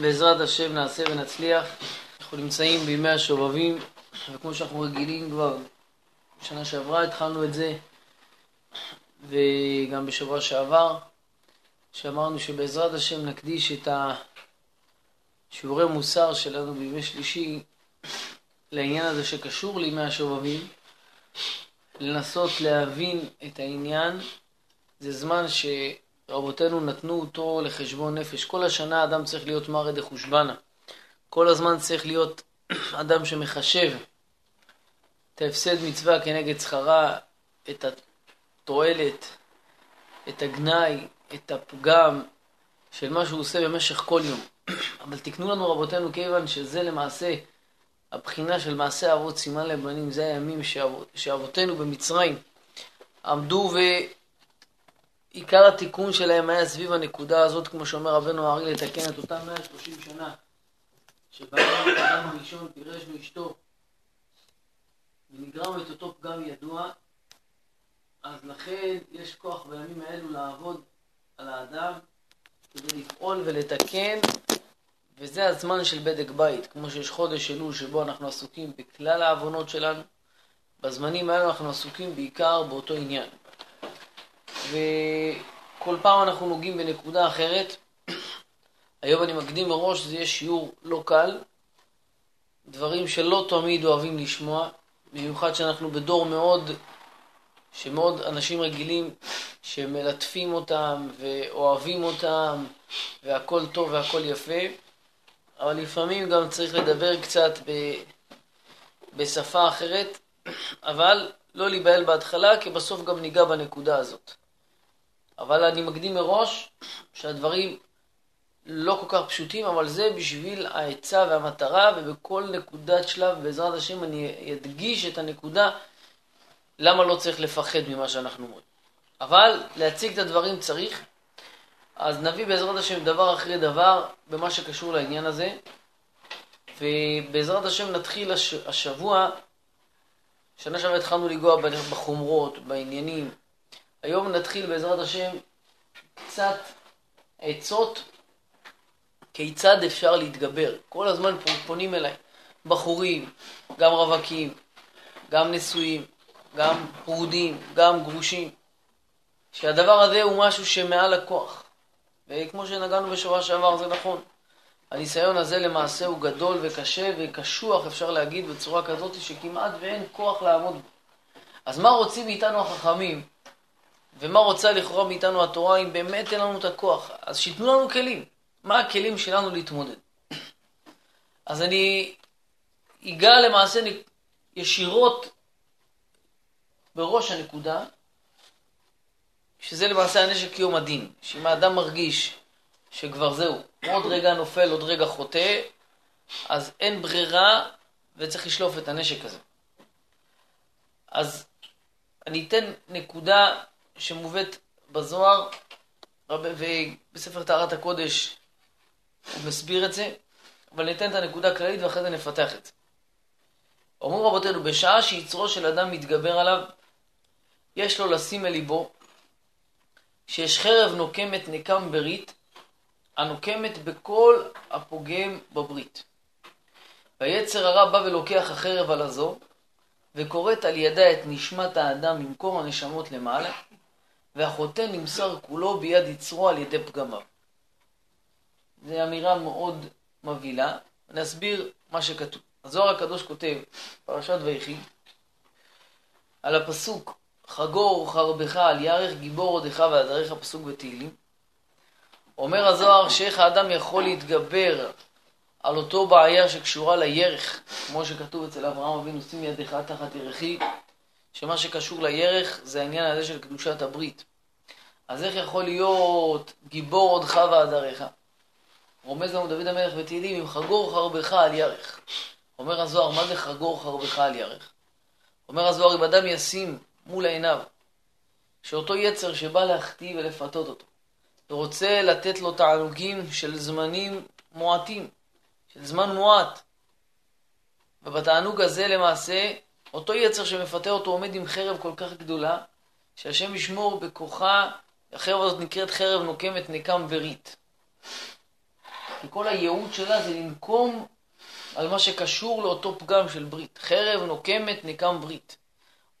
בעזרת השם נעשה ונצליח. אנחנו נמצאים בימי השובבים, וכמו שאנחנו רגילים כבר, בשנה שעברה התחלנו את זה, וגם בשבוע שעבר, שאמרנו שבעזרת השם נקדיש את השיעורי מוסר שלנו בימי שלישי לעניין הזה שקשור לימי השובבים, לנסות להבין את העניין. זה זמן ש... רבותינו נתנו אותו לחשבון נפש. כל השנה אדם צריך להיות מרא דחושבנה. כל הזמן צריך להיות אדם שמחשב את ההפסד מצווה כנגד שכרה, את התועלת, את הגנאי, את הפגם של מה שהוא עושה במשך כל יום. אבל תקנו לנו רבותינו כיוון שזה למעשה הבחינה של מעשה אבות סימן לבנים, זה הימים שאבותינו במצרים עמדו ו... עיקר התיקון שלהם היה סביב הנקודה הזאת, כמו שאומר רבנו הארי, לתקן את אותם 130 שנה, שבהם האדם הראשון פירש מאשתו ונגרם את אותו פגם ידוע, אז לכן יש כוח בימים האלו לעבוד על האדם כדי לפעול ולתקן, וזה הזמן של בדק בית, כמו שיש חודש אלול שבו אנחנו עסוקים בכלל העוונות שלנו, בזמנים האלו אנחנו עסוקים בעיקר באותו עניין. וכל פעם אנחנו נוגעים בנקודה אחרת. היום אני מקדים מראש, זה יהיה שיעור לא קל, דברים שלא תמיד אוהבים לשמוע, במיוחד שאנחנו בדור מאוד, שמאוד אנשים רגילים שמלטפים אותם ואוהבים אותם והכל טוב והכל יפה, אבל לפעמים גם צריך לדבר קצת ב, בשפה אחרת, אבל לא להיבהל בהתחלה, כי בסוף גם ניגע בנקודה הזאת. אבל אני מקדים מראש שהדברים לא כל כך פשוטים, אבל זה בשביל העצה והמטרה, ובכל נקודת שלב, בעזרת השם, אני אדגיש את הנקודה למה לא צריך לפחד ממה שאנחנו אומרים. אבל להציג את הדברים צריך, אז נביא בעזרת השם דבר אחרי דבר במה שקשור לעניין הזה, ובעזרת השם נתחיל הש... השבוע, שנה שעברה התחלנו לנגוע בחומרות, בעניינים, היום נתחיל בעזרת השם קצת עצות כיצד אפשר להתגבר. כל הזמן פונים אליי בחורים, גם רווקים, גם נשואים, גם פרודים, גם גרושים, שהדבר הזה הוא משהו שמעל הכוח. וכמו שנגענו בשבוע שעבר, זה נכון. הניסיון הזה למעשה הוא גדול וקשה וקשוח, אפשר להגיד, בצורה כזאת שכמעט ואין כוח לעמוד בו. אז מה רוצים מאיתנו החכמים? ומה רוצה לכאורה מאיתנו התורה אם באמת אין לנו את הכוח. אז שייתנו לנו כלים. מה הכלים שלנו להתמודד? אז אני אגע למעשה ישירות בראש הנקודה, שזה למעשה הנשק יום הדין. שאם האדם מרגיש שכבר זהו, עוד רגע נופל, עוד רגע חוטא, אז אין ברירה וצריך לשלוף את הנשק הזה. אז אני אתן נקודה שמובאת בזוהר, ובספר טהרת הקודש הוא מסביר את זה, אבל ניתן את הנקודה הכללית ואחרי זה נפתח את זה. אומרים רבותינו, בשעה שיצרו של אדם מתגבר עליו, יש לו לשים אל ליבו שיש חרב נוקמת נקם ברית, הנוקמת בכל הפוגם בברית. והיצר הרע בא ולוקח החרב על הזו, וכורת על ידה את נשמת האדם ממקום הנשמות למעלה, והחוטא נמסר כולו ביד יצרו על ידי פגמיו. זו אמירה מאוד מבהילה. אני אסביר מה שכתוב. הזוהר הקדוש כותב, פרשת ויחי, על הפסוק חגור חרבך על ירך גיבור עודך ועזריך, פסוק בתהילים. אומר הזוהר שאיך האדם יכול להתגבר על אותו בעיה שקשורה לירך, כמו שכתוב אצל אברהם אבינו, שים ידך תחת ירכי, שמה שקשור לירך זה העניין הזה של קדושת הברית. אז איך יכול להיות גיבור עודך ועדריך? רומז לנו דוד המלך בתהילים, אם חגור חרבך על ירך. אומר הזוהר, מה זה חגור חרבך על ירך? אומר הזוהר, אם אדם ישים מול עיניו שאותו יצר שבא להחטיא ולפתות אותו, ורוצה לתת לו תענוגים של זמנים מועטים, של זמן מועט, ובתענוג הזה למעשה אותו יצר שמפתה אותו עומד עם חרב כל כך גדולה, שהשם ישמור בכוחה, החרב הזאת נקראת חרב נוקמת נקם ורית. כי כל הייעוד שלה זה לנקום על מה שקשור לאותו פגם של ברית. חרב נוקמת נקם ברית.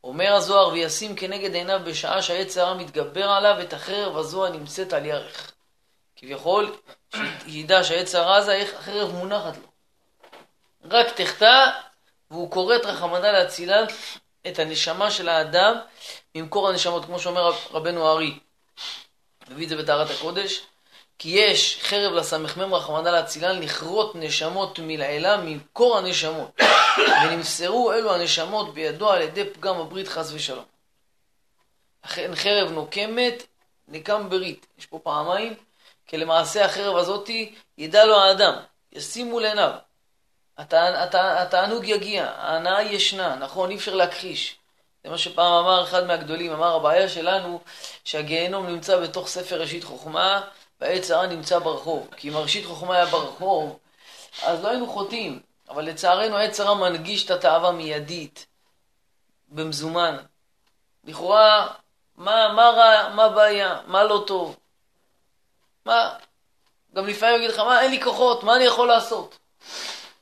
אומר הזוהר, וישים כנגד עיניו בשעה שהעץ הרע מתגבר עליו, את החרב הזו הנמצאת על ירך. כביכול, שידע שהעץ הרע הזה, איך החרב מונחת לו. רק תחטא, והוא כורת רחמנא להצילן את הנשמה של האדם ממקור הנשמות, כמו שאומר רבנו הארי. מביא את זה בטהרת הקודש. כי יש חרב לסמ"ם רחמנא להצילן לכרות נשמות מלעילה ממקור הנשמות, ונמסרו אלו הנשמות בידו על ידי פגם הברית חס ושלום. לכן חרב נוקמת, נקם ברית. יש פה פעמיים, כי למעשה החרב הזאתי ידע לו האדם, ישימו לעיניו. התענוג יגיע, ההנאה ישנה, נכון, אי אפשר להכחיש. זה מה שפעם אמר אחד מהגדולים, אמר הבעיה שלנו שהגיהנום נמצא בתוך ספר ראשית חוכמה והעץ הרע נמצא ברחוב. כי אם הראשית חוכמה היה ברחוב, אז לא היינו חוטאים. אבל לצערנו העץ הרע מנגיש את התאווה מיידית, במזומן. לכאורה, מה, מה רע, מה בעיה, מה לא טוב? מה? גם לפעמים יגיד לך, מה, אין לי כוחות, מה אני יכול לעשות?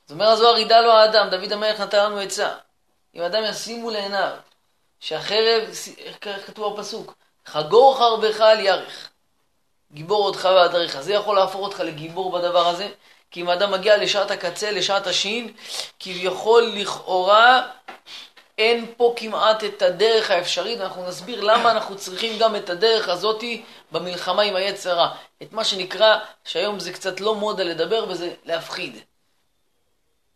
אז אומר הזוהר, ידע לו האדם, דוד המלך נתן לנו עצה. אם אדם ישימו לעיניו, שהחרב, איך כתוב בפסוק? חגור חרבך על ירך. גיבור אותך והדרך. זה יכול להפוך אותך לגיבור בדבר הזה, כי אם אדם מגיע לשעת הקצה, לשעת השין, כביכול לכאורה אין פה כמעט את הדרך האפשרית, אנחנו נסביר למה אנחנו צריכים גם את הדרך הזאתי במלחמה עם היצר רע. את מה שנקרא, שהיום זה קצת לא מודה לדבר וזה להפחיד.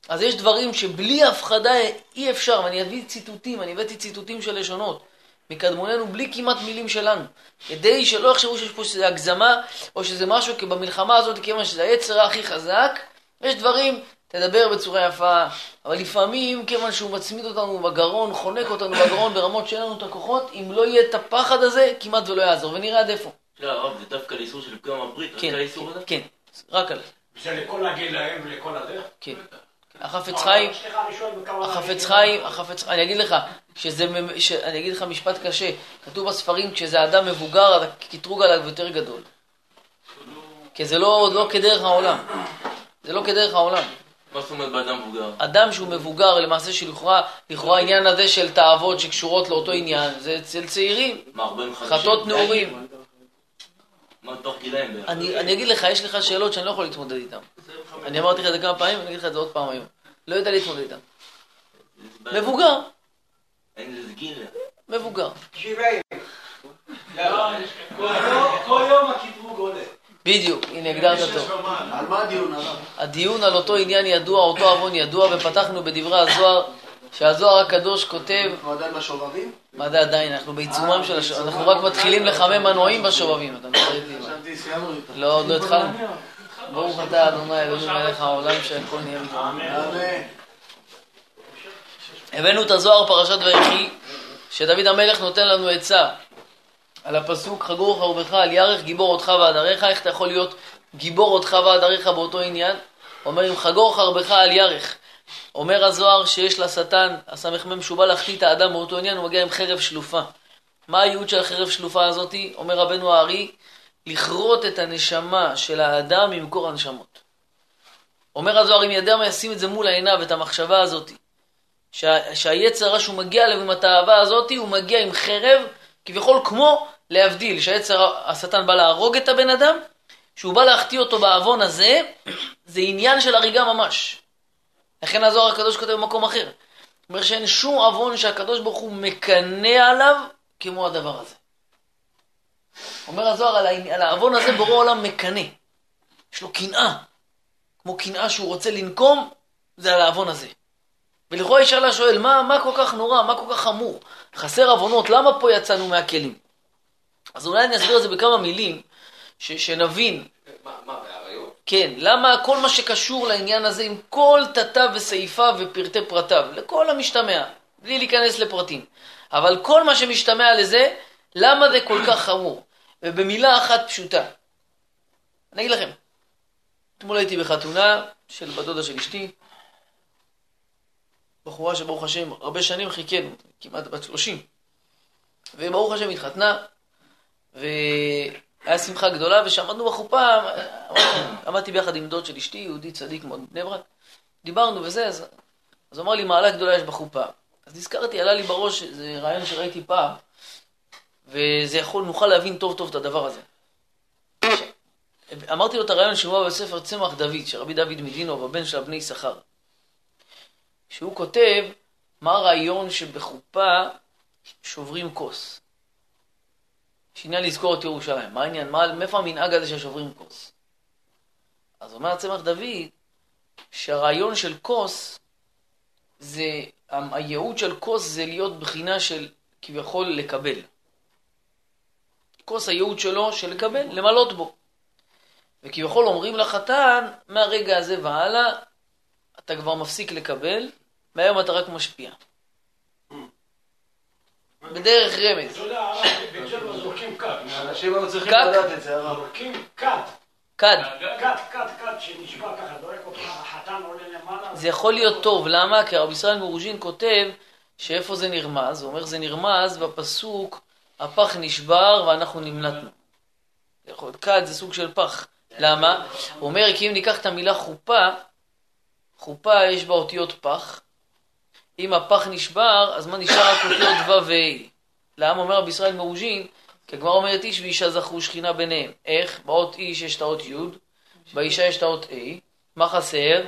אז יש דברים שבלי הפחדה אי אפשר, ואני אביא ציטוטים, אני הבאתי ציטוטים של לשונות. מקדמוננו בלי כמעט מילים שלנו, כדי שלא יחשבו שיש פה שזה הגזמה, או שזה משהו, כי במלחמה הזאת, כיוון שזה היצר הכי חזק, יש דברים, תדבר בצורה יפה, אבל לפעמים, כיוון שהוא מצמיד אותנו בגרון, חונק אותנו בגרון ברמות שאין לנו את הכוחות, אם לא יהיה את הפחד הזה, כמעט ולא יעזור, ונראה עד איפה. לא, הרב, זה דווקא לאיסור של פגם הברית, כן, רק על האיסור הזה? כן, רק על זה. זה לכל הגילאים ולכל הדרך? כן. החפץ חיים, החפץ חיים, החפץ חיים, אני אגיד לך, שזה, ש... אני אגיד לך משפט קשה, כתוב בספרים, כשזה אדם מבוגר, אז הקטרוג עליו יותר גדול. כי זה לא, לא כדרך העולם. זה לא כדרך העולם. מה זאת אומרת באדם מבוגר? אדם שהוא מבוגר, למעשה שלכאורה, לכאורה העניין הזה של תאוות שקשורות לאותו עניין, זה אצל צעירים, מה, 45? חטות נעורים. מה, תוך גילאים בערך? אני, אני אגיד לך, יש לך שאלות שאני לא יכול להתמודד איתן. אני אמרתי לך את זה כמה פעמים, אני אגיד לך את זה עוד פעם היום. לא יודע להתמודד איתן. מבוגר, אין לזה גיל. מבוגר. שבעים. כל יום הקטרוג עולה. בדיוק, הנה הגדרת טוב. על מה הדיון הרב? הדיון על אותו עניין ידוע, אותו עוון ידוע, ופתחנו בדברי הזוהר, שהזוהר הקדוש כותב, אנחנו עדיין בשובבים? מה זה עדיין, אנחנו בעיצומם של השובבים, אנחנו רק מתחילים לחמם מנועים בשובבים, אתה. מה? חשבתי סיימנו איתה. לא, עוד לא התחלנו. ברוך אתה אדוני אלוהים מלך העולם שהכל נהיה. אמן. הבאנו את הזוהר פרשת ויחי, שדוד המלך נותן לנו עצה על הפסוק חגור חרבך על ירך גיבור אותך ועד עריך, איך אתה יכול להיות גיבור אותך ועד עריך באותו עניין? אומר אם חגור חרבך על ירך. אומר הזוהר שיש לשטן, הסמ"ם שהוא בא להחטיא את האדם באותו עניין, הוא מגיע עם חרב שלופה. מה הייעוד של החרב שלופה הזאתי? אומר רבנו הארי, לכרות את הנשמה של האדם ממקור הנשמות. אומר הזוהר, אם ידע מה ישים את זה מול העיניו, את המחשבה הזאתי, שה, שהיצר הרע שהוא מגיע אליו עם התאווה הזאתי, הוא מגיע עם חרב, כביכול כמו להבדיל, שהיצר, השטן בא להרוג את הבן אדם, שהוא בא להחטיא אותו בעוון הזה, זה עניין של הריגה ממש. לכן הזוהר הקדוש כותב במקום אחר. אומר שאין שום עוון שהקדוש ברוך הוא מקנא עליו כמו הדבר הזה. אומר הזוהר על, העוון הזה בורא עולם מקנא. יש לו קנאה. כמו קנאה שהוא רוצה לנקום, זה על העוון הזה. ולכאורה ישאל השואל, מה, מה כל כך נורא, מה כל כך חמור? חסר עוונות, למה פה יצאנו מהכלים? אז אולי אני אסביר את זה בכמה מילים, ש, שנבין. מה, מה, באריות? כן, למה כל מה שקשור לעניין הזה עם כל תתיו וסעיפיו ופרטי פרטיו, לכל המשתמע, בלי להיכנס לפרטים. אבל כל מה שמשתמע לזה, למה זה כל כך חמור? ובמילה אחת פשוטה. אני אגיד לכם, אתמול הייתי בחתונה של בת דודה של אשתי, בחורה שברוך השם הרבה שנים חיכינו, כמעט בת 30. וברוך השם התחתנה, והיה היה שמחה גדולה, ושעמדנו בחופה, עמדתי- ביחד עם דוד של אשתי, יהודי צדיק מאוד בבני ברק, דיברנו וזה, אז, הוא אמר לי, מעלה גדולה יש בחופה. אז נזכרתי, עלה לי בראש איזה רעיון שראיתי פעם, וזה יכול, נוכל להבין טוב טוב את הדבר הזה. אמרתי לו את הרעיון שהוא בספר צמח דוד, של רבי דוד מדינוב, הבן של הבני יששכר. שהוא כותב מה הרעיון שבחופה שוברים כוס. יש עניין לזכור את ירושלים. מה העניין? מה, מאיפה המנהג הזה ששוברים כוס? אז אומר צמח דוד שהרעיון של כוס זה, הייעוד של כוס זה להיות בחינה של כביכול לקבל. כוס הייעוד שלו של לקבל, למלות בו. וכביכול אומרים לחתן, מהרגע הזה והלאה, אתה כבר מפסיק לקבל, מהיום אתה רק משפיע. בדרך רמז. אתה יודע, הרב, בג'רבה זורקים כת. אנשים היו צריכים קק. לדעת את זה, הרב. זורקים כת. כד. ככה, זורק אותך, החתן עולה למעלה. זה יכול להיות טוב, למה? כי הרב ישראל מרוז'ין כותב שאיפה זה נרמז, הוא אומר זה נרמז בפסוק הפח נשבר ואנחנו נמלטנו. זה יכול להיות כד זה סוג של פח. למה? הוא אומר כי אם ניקח את המילה חופה, חופה יש בה אותיות פח. אם הפח נשבר, אז מה נשאר רק אותיות ו' וה'. למה אומר רבי ישראל מרוז'ין? כי הגמרא אומרת איש ואישה זכו שכינה ביניהם. איך? באות איש יש את האות י', באישה יש את האות ה', מה חסר?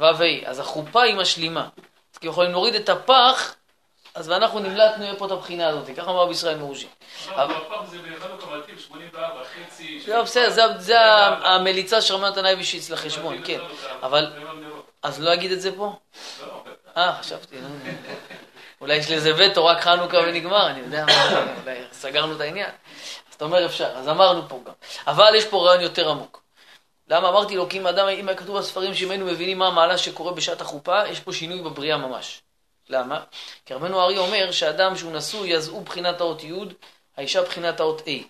ו' ה'. אז החופה היא משלימה. אז כי יכולים להוריד את הפח, אז ואנחנו נמלטנו יהיה פה את הבחינה הזאת. ככה אמר רבי ישראל מרוז'ין. אבל הפעם זה בחנוכה מתאים 84 חצי. לא, בסדר, זה- המליצה של רמת הנאי ושיץ לחשבון, כן. אבל, אז לא אגיד את זה פה? אה, חשבתי, נו. אולי יש לזה וטו, רק חנוכה ונגמר, אני יודע מה, אולי סגרנו את העניין. אז אתה אומר אפשר, אז אמרנו פה גם. אבל יש פה רעיון יותר עמוק. למה אמרתי לו, כי אם אדם, אם היה כתוב בספרים שאם היינו מבינים מה המעלה שקורה בשעת החופה, יש פה שינוי בבריאה ממש. למה? כי רבנו ארי אומר שאדם שהוא נשוי, אז הוא בחינת האות י', האישה בחינת האות ה'.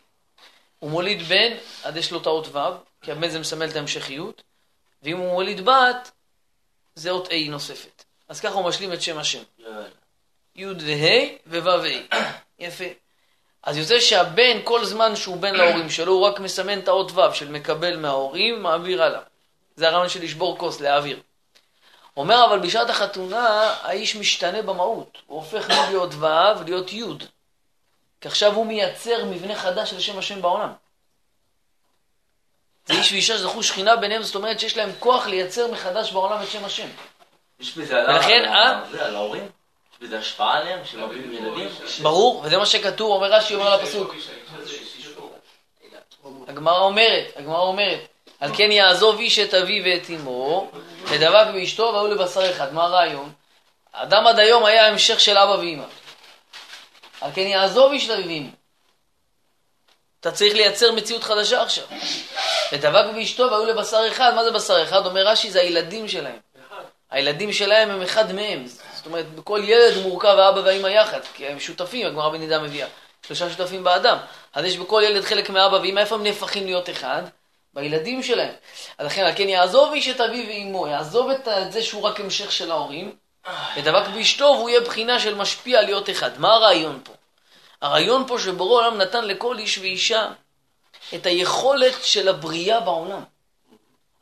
הוא מוליד בן, אז יש לו את האות ו', כי הבן זה מסמל את ההמשכיות, ואם הוא מוליד בת, זה אות ה' נוספת. אז ככה הוא משלים את שם השם. י' וה' וו' ה'. יפה. אז יוצא שהבן, כל זמן שהוא בן להורים שלו, הוא רק מסמן את האות ו' של מקבל מההורים, מעביר הלאה. זה הרעיון של לשבור כוס, להעביר. אומר אבל בשעת החתונה, האיש משתנה במהות. הוא הופך להיות ו' להיות י'. כי עכשיו הוא מייצר מבנה חדש לשם השם בעולם. זה איש ואישה שזכו שכינה ביניהם, זאת אומרת שיש להם כוח לייצר מחדש בעולם את שם השם. יש בזה על ולכן, אה? על ההורים? יש בזה השפעה עליהם, שמביאים ילדים? ברור, וזה מה שכתוב, אומר רש"י, אומר לפסוק. הגמרא אומרת, הגמרא אומרת, על כן יעזוב איש את אביו ואת אמו, ודבק באשתו והיו לבשר אחד. מה הרעיון? האדם עד היום היה המשך של אבא ואמא. על כן יעזוב איש את אביו ואמו. אתה צריך לייצר מציאות חדשה עכשיו. ודבק באשתו והיו לבשר אחד, מה זה בשר אחד? אומר רש"י, זה הילדים שלהם. הילדים שלהם הם אחד מהם. זאת אומרת, כל ילד מורכב האבא והאמא יחד, כי הם שותפים, הגמרא בנידה מביאה. שלושה שותפים באדם. אז יש בכל ילד חלק מאבא ואמא, איפה הם נהפכים להיות אחד? בילדים שלהם. אז לכן, כן יעזוב איש את אביו ואמו, יעזוב את זה שהוא רק המשך של ההורים, ודבק באשתו והוא יהיה בחינה של משפיע להיות אחד. מה הרעיון פה? הרעיון פה שבורא העולם נתן לכל איש ואישה את היכולת של הבריאה בעולם.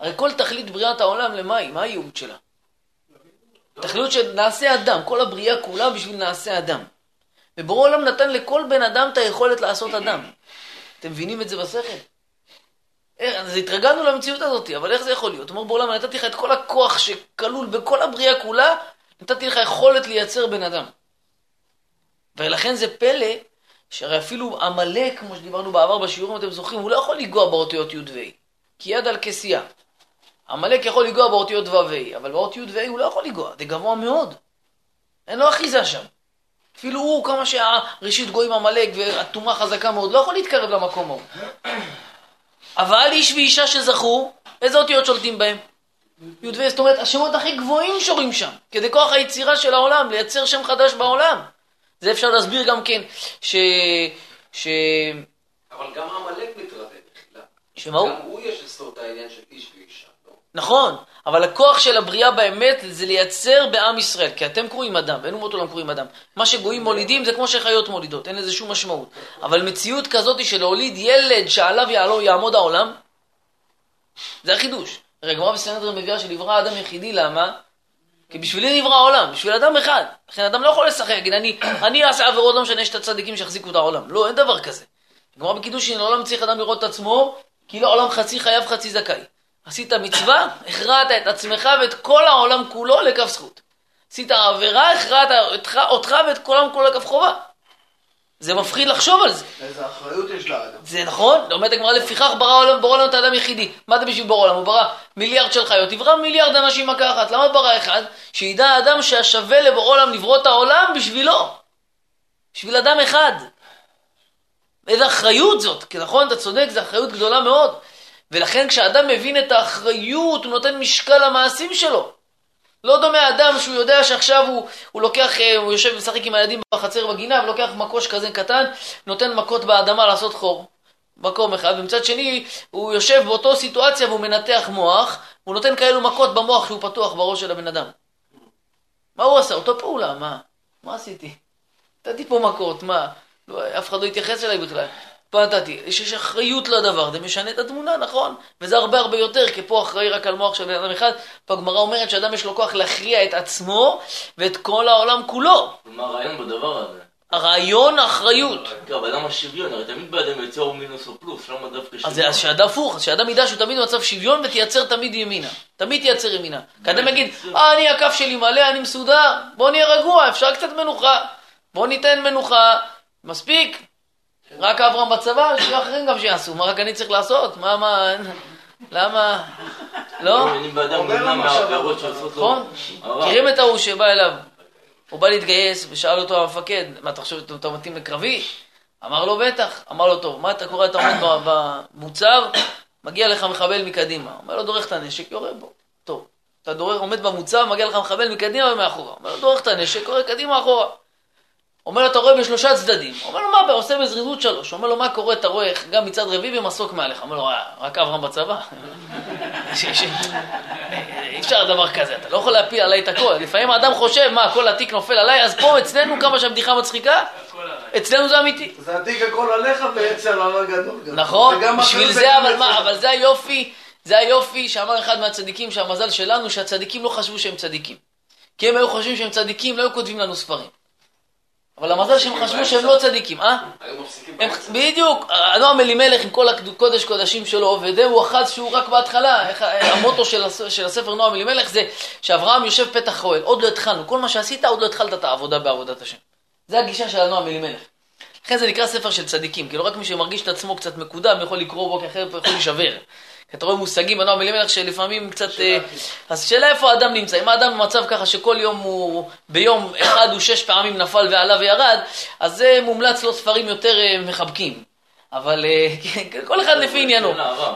הרי כל תכלית בריאת העולם למה היא? מה הייעוד שלה? תכלית של נעשה אדם, כל הבריאה כולה בשביל נעשה אדם. ובורא העולם נתן לכל בן אדם את היכולת לעשות אדם. אתם מבינים את זה בשכל? איך, אז התרגלנו למציאות הזאת, אבל איך זה יכול להיות? אומר בעולם, נתתי לך את כל הכוח שכלול בכל הבריאה כולה, נתתי לך יכולת לייצר בן אדם. ולכן זה פלא, שהרי אפילו עמלק, כמו שדיברנו בעבר בשיעורים, אתם זוכרים, הוא לא יכול לנגוע באותיות י' וה', כי יד על כסייה. עמלק יכול לנגוע באותיות ו' וה', אבל באות י' וה' הוא לא יכול לנגוע, זה גבוה מאוד. אין לו אחיזה שם. אפילו הוא, כמה שהראשית גויים עמלק והטומאה חזקה מאוד, לא יכול להתקרב למקום ההוא. אבל איש ואישה שזכו, איזה אותיות שולטים בהם? י' וה', זאת אומרת, השמות הכי גבוהים שורים שם, כדי כוח היצירה של העולם, לייצר שם חדש בעולם. זה אפשר להסביר גם כן, ש... ש... אבל גם עמלק מתרבה בתחילה. שמה הוא? גם הוא יש אצלו את העניין של איש ואישה. נכון, אבל הכוח של הבריאה באמת זה לייצר בעם ישראל, כי אתם קרואים אדם, ואין אומות עולם קרואים אדם. מה שגויים מולידים זה כמו שחיות מולידות, אין לזה שום משמעות. אבל מציאות כזאת של להוליד ילד שעליו יעלו, יעמוד העולם, זה החידוש. הרי הגמרא בסנהדרין מביאה שנברא אדם יחידי, למה? כי בשבילי נברא העולם, בשביל אדם אחד. לכן אדם לא יכול לשחק, להגיד, אני, אני אעשה עבירות, לא משנה, יש את הצדיקים שיחזיקו את העולם. לא, אין דבר כזה. הגמרא בקידושין, לעולם צריך אדם לראות את עצמו, כאילו העולם חצי חייב, חצי זכאי. עשית מצווה, הכרעת את עצמך ואת כל העולם כולו לכף זכות. עשית עבירה, הכרעת אותך, אותך ואת כל העולם כולו לכף חובה. זה מפחיד לחשוב על זה. איזה אחריות יש לאדם. זה נכון, אומרת הגמרא, לפיכך ברא העולם, ברא לנו את האדם יחידי. מה זה בשביל ברא עולם? הוא ברא מיליארד של חיות, יברא מיליארד אנשים מכה אחת. למה ברא אחד? שידע האדם שהשווה לבורא עולם לברוא את העולם בשבילו. בשביל אדם אחד. איזה אחריות זאת, כי נכון, אתה צודק, זו אחריות גדולה מאוד. ולכן כשאדם מבין את האחריות, הוא נותן משקל למעשים שלו. לא דומה אדם שהוא יודע שעכשיו הוא, הוא לוקח, אה, הוא יושב ומשחק עם הילדים בחצר בגינה ולוקח מקוש כזה קטן, נותן מכות באדמה לעשות חור. מקום אחד, ומצד שני הוא יושב באותו סיטואציה והוא מנתח מוח, הוא נותן כאלו מכות במוח שהוא פתוח בראש של הבן אדם. מה הוא עשה? אותו פעולה, מה? מה עשיתי? נתתי פה מכות, מה? לא, אף אחד לא התייחס אליי בכלל. פה נתתי, יש, יש אחריות לדבר, זה משנה את התמונה, נכון? וזה הרבה הרבה יותר, כי פה אחראי רק על מוח של בן אדם אחד, פה הגמרא אומרת שאדם יש לו כוח להכריע את עצמו ואת כל העולם כולו. מה הרעיון בדבר הזה? הרעיון, האחריות. כן, אבל למה שוויון? הרי תמיד באדם יוצא או מינוס או פלוס, למה דווקא אז זה- אז שאדם הפוך, אז שאדם ידע שהוא תמיד במצב שוויון ותייצר תמיד ימינה. תמיד תייצר ימינה. כי אדם יגיד, אה, אני הכף שלי מלא, אני מסודר, בוא נהיה רגוע, אפשר קצת מנוחה. בוא ניתן מנוחה, מספיק. רק אברהם בצבא, שיהיו אחרים גם שיעשו, מה רק אני צריך לעשות? מה, מה, למה? לא? אם באדם אומר נמנע לו עכשיו, מהעבירות שעושות לו נכון? מכירים את ההוא שבא אליו, הוא בא להתגייס ושאל אותו המפקד, מה אתה חושב שאתה מתאים לקרבי? אמר לו בטח, אמר לו טוב, מה אתה קורא, אתה עומד במוצב, מגיע לך מחבל מקדימה, אומר לו דורך את הנשק, יורה בו, טוב, אתה דורך, עומד במוצב, מגיע לך מחבל מקדימה ומאחורה, אומר לו דורך את הנשק, יורה קדימה אחורה. אומר לו, אתה רואה בשלושה צדדים. אומר לו, מה, עושה בזריזות שלוש. אומר לו, מה קורה, אתה רואה איך גם מצד רביעי ומסוק מעליך. אומר לו, "אה, רק אברהם בצבא. אי אפשר דבר כזה, אתה לא יכול להפיל עליי את הכל. לפעמים האדם חושב, מה, כל התיק נופל עליי, אז פה אצלנו כמה שהבדיחה מצחיקה. אצלנו זה אמיתי. זה התיק הכל עליך ויצר על הגדול. גם. נכון, בשביל זה, אבל מה. אבל זה היופי, זה היופי שאמר אחד מהצדיקים, שהמזל שלנו, שהצדיקים לא חשבו שהם צדיקים. כי הם היו חושבים שהם צדיקים, לא היו כותבים לנו ספרים. אבל המזל שהם חשבו שהם לא צדיקים, אה? היו מפסיקים באמצע. בדיוק, הנועם אלימלך עם כל הקודש קודשים שלו, וזהו אחז שהוא רק בהתחלה, איך, המוטו של, הס- של הספר נועם אלימלך זה שאברהם יושב פתח אוהל, עוד לא התחלנו, כל מה שעשית עוד לא התחלת את העבודה בעבודת השם. זה הגישה של הנועם אלימלך. לכן זה נקרא ספר של צדיקים, כאילו רק מי שמרגיש את עצמו קצת מקודם יכול לקרוא בו, כי אחרת הוא יכול להישבר. כי אתה רואה מושגים בנועם אלימלך שלפעמים קצת... אה, אז שאלה איפה האדם נמצא. אם האדם במצב ככה שכל יום הוא, ביום אחד הוא שש פעמים נפל ועלה וירד, אז זה מומלץ לו ספרים יותר אה, מחבקים. אבל אה, כן, כל אחד לפי עניינו. הרב.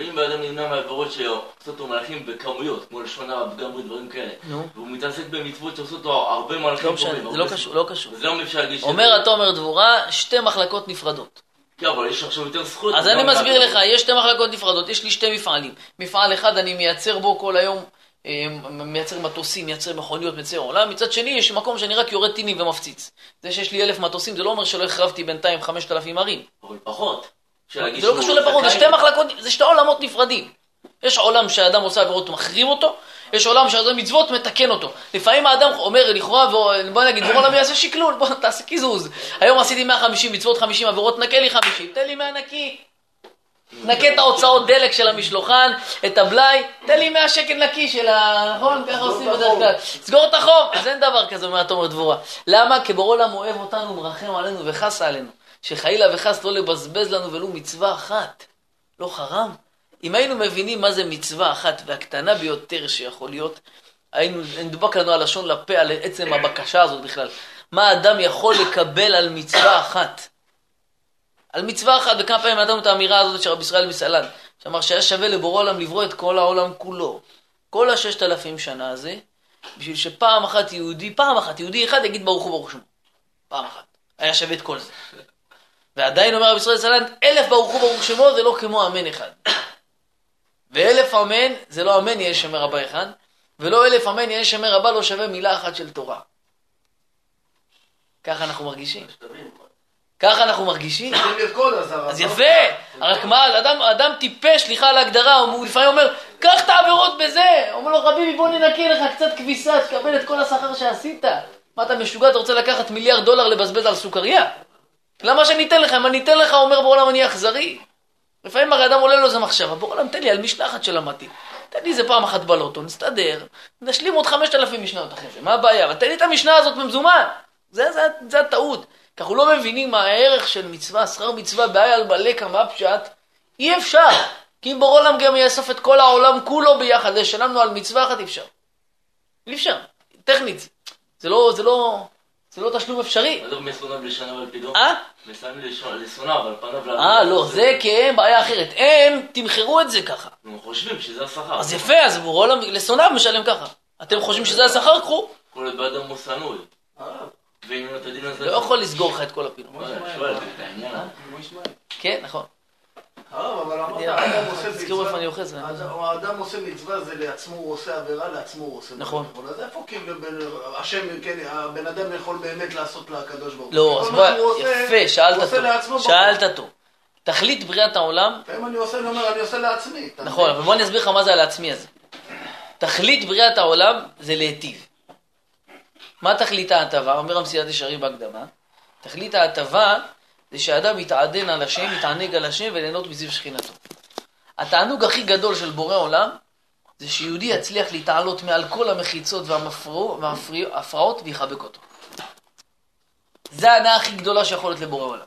אם באדם נמנע מהעבירות שעושות לו מלאכים בכמויות, כמו לשון הרע וגם דברים כאלה. והוא מתעסק במצוות שעושות לו הרבה מלאכים לא משנה, זה לא קשור, לא קשור. אפשר שזה... אומר התומר דבורה, שתי מחלקות נפרדות. כן, אבל יש עכשיו יותר זכות. אז אני מסביר. לך, יש שתי מחלקות נפרדות, יש לי שתי מפעלים. מפעל אחד אני מייצר בו כל היום, אה, מייצר מטוסים, מייצר מכוניות, מייצר עולם. מצד שני, יש מקום שאני רק יורד טילים ומפציץ. זה שיש לי אלף מטוסים, זה לא אומר שלא החרבתי בינתיים חמשת אלפים ערים. אבל פחות. זה לא קשור לפרעה, זה זכאי- שתי מחלקות, זה שתי עולמות נפרדים. יש עולם שהאדם עושה עבירות מחרים אותו, יש עולם שהאדם מצוות מתקן אותו. לפעמים האדם אומר לכאורה, בוא נגיד, בוא נביא יעשה שקלול, בוא תעשה קיזוז. היום עשיתי 150 מצוות 50 עבירות, נקה לי 50, תן לי 100 נקי. נקה את ההוצאות דלק של המשלוחן, את הבלאי, תן לי 100 שקל נקי של ה... נכון? ככה עושים בדרך. כלל. סגור את החוב. אז אין דבר כזה, אומר תומר דבורה. למה? כי בורא עולם אוהב אותנו, מרחם עלינו וחס עלינו. שחלילה וחס לא לבזבז לנו ולו מצווה אחת. לא חרם? אם היינו מבינים מה זה מצווה אחת והקטנה ביותר שיכול להיות, היינו, נדבק לנו הלשון לפה על עצם הבקשה הזאת בכלל. מה האדם יכול לקבל על מצווה אחת? על מצווה אחת, וכמה פעמים נתנו את האמירה הזאת של רבי ישראל מסלן, שאמר שהיה שווה לבורא עולם לברוא את כל העולם כולו. כל הששת אלפים שנה הזה, בשביל שפעם אחת יהודי, פעם אחת יהודי אחד יגיד ברוך הוא ברוך שמו. פעם אחת. היה שווה את כל זה. ועדיין אומר רבי ישראל סלנט, אלף ברוך הוא ברוך שמו זה לא כמו אמן אחד. ואלף אמן, זה לא אמן יהיה שמר רבה אחד, ולא אלף אמן יהיה שמר רבה לא שווה מילה אחת של תורה. ככה אנחנו מרגישים. ככה אנחנו מרגישים. אז לא? יפה, רק מה, אדם, אדם טיפש, סליחה על ההגדרה, הוא לפעמים אומר, קח את העבירות בזה. אומר לו, חביבי, בוא ננקה לך קצת כביסה, תקבל את כל השכר שעשית. מה, אתה משוגע, אתה רוצה לקחת מיליארד דולר לבזבז על סוכריה? למה שאני אתן לך? אם אני אתן לך, אומר בעולם אני אכזרי. לפעמים הרי אדם עולה לו איזה מחשבה, בעולם תן לי על משלחת שלמדתי. תן לי איזה פעם אחת בלוטו, נסתדר, נשלים עוד חמשת אלפים משניות אחרי זה, מה הבעיה? אבל תן לי את המשנה הזאת במזומן. זה, זה, זה הטעות. כי אנחנו לא מבינים מה הערך של מצווה, שכר מצווה, בעיה על מלא כמה פשט. אי אפשר. כי אם בור עולם גם יאסוף את כל העולם כולו ביחד, לשלמנו על מצווה אחת, אי אפשר. אי אפשר. טכנית. זה לא, זה לא, זה לא תשלום אפשרי. עזוב מסונב לשנה ועל פידו. אה? מסיים לשונב, על פניו... לעבוד. אה, לא, זה כי הם בעיה אחרת. הם תמחרו את זה ככה. הם חושבים שזה השכר. אז יפה, אז בור עולם לשונאיו משלם ככה. אתם חושבים שזה השכר? קחו. כל עוד באדם הוא הדין הזה... לא יכול לסגור לך את כל הפינות. מה. כן, נכון. הרב, אבל אמרת, אני- האדם עושה מצווה, זה לעצמו הוא עושה עבירה, לעצמו הוא עושה. נכון. אז איפה כאילו השם, כן, הבן אדם יכול באמת לעשות לקדוש ברוך הוא? לא, אז יפה, שאלת בחור. שאלת טוב. תכלית בריאת העולם, לפעמים אני עושה, אני אומר, אני עושה לעצמי. נכון? אבל בוא אני אסביר לך מה זה הלעצמי הזה. תכלית בריאת העולם זה להיטיב. מה תכלית ההטבה? אומר המסילת ישרים בהקדמה. תכלית ההטבה זה שהאדם יתעדן על השם, יתענג על השם וליהנות מזיו שכינתו. התענוג הכי גדול של בורא עולם זה שיהודי יצליח להתעלות מעל כל המחיצות וההפרעות ויחבק אותו. זה ההנאה הכי גדולה שיכול להיות לבורא עולם.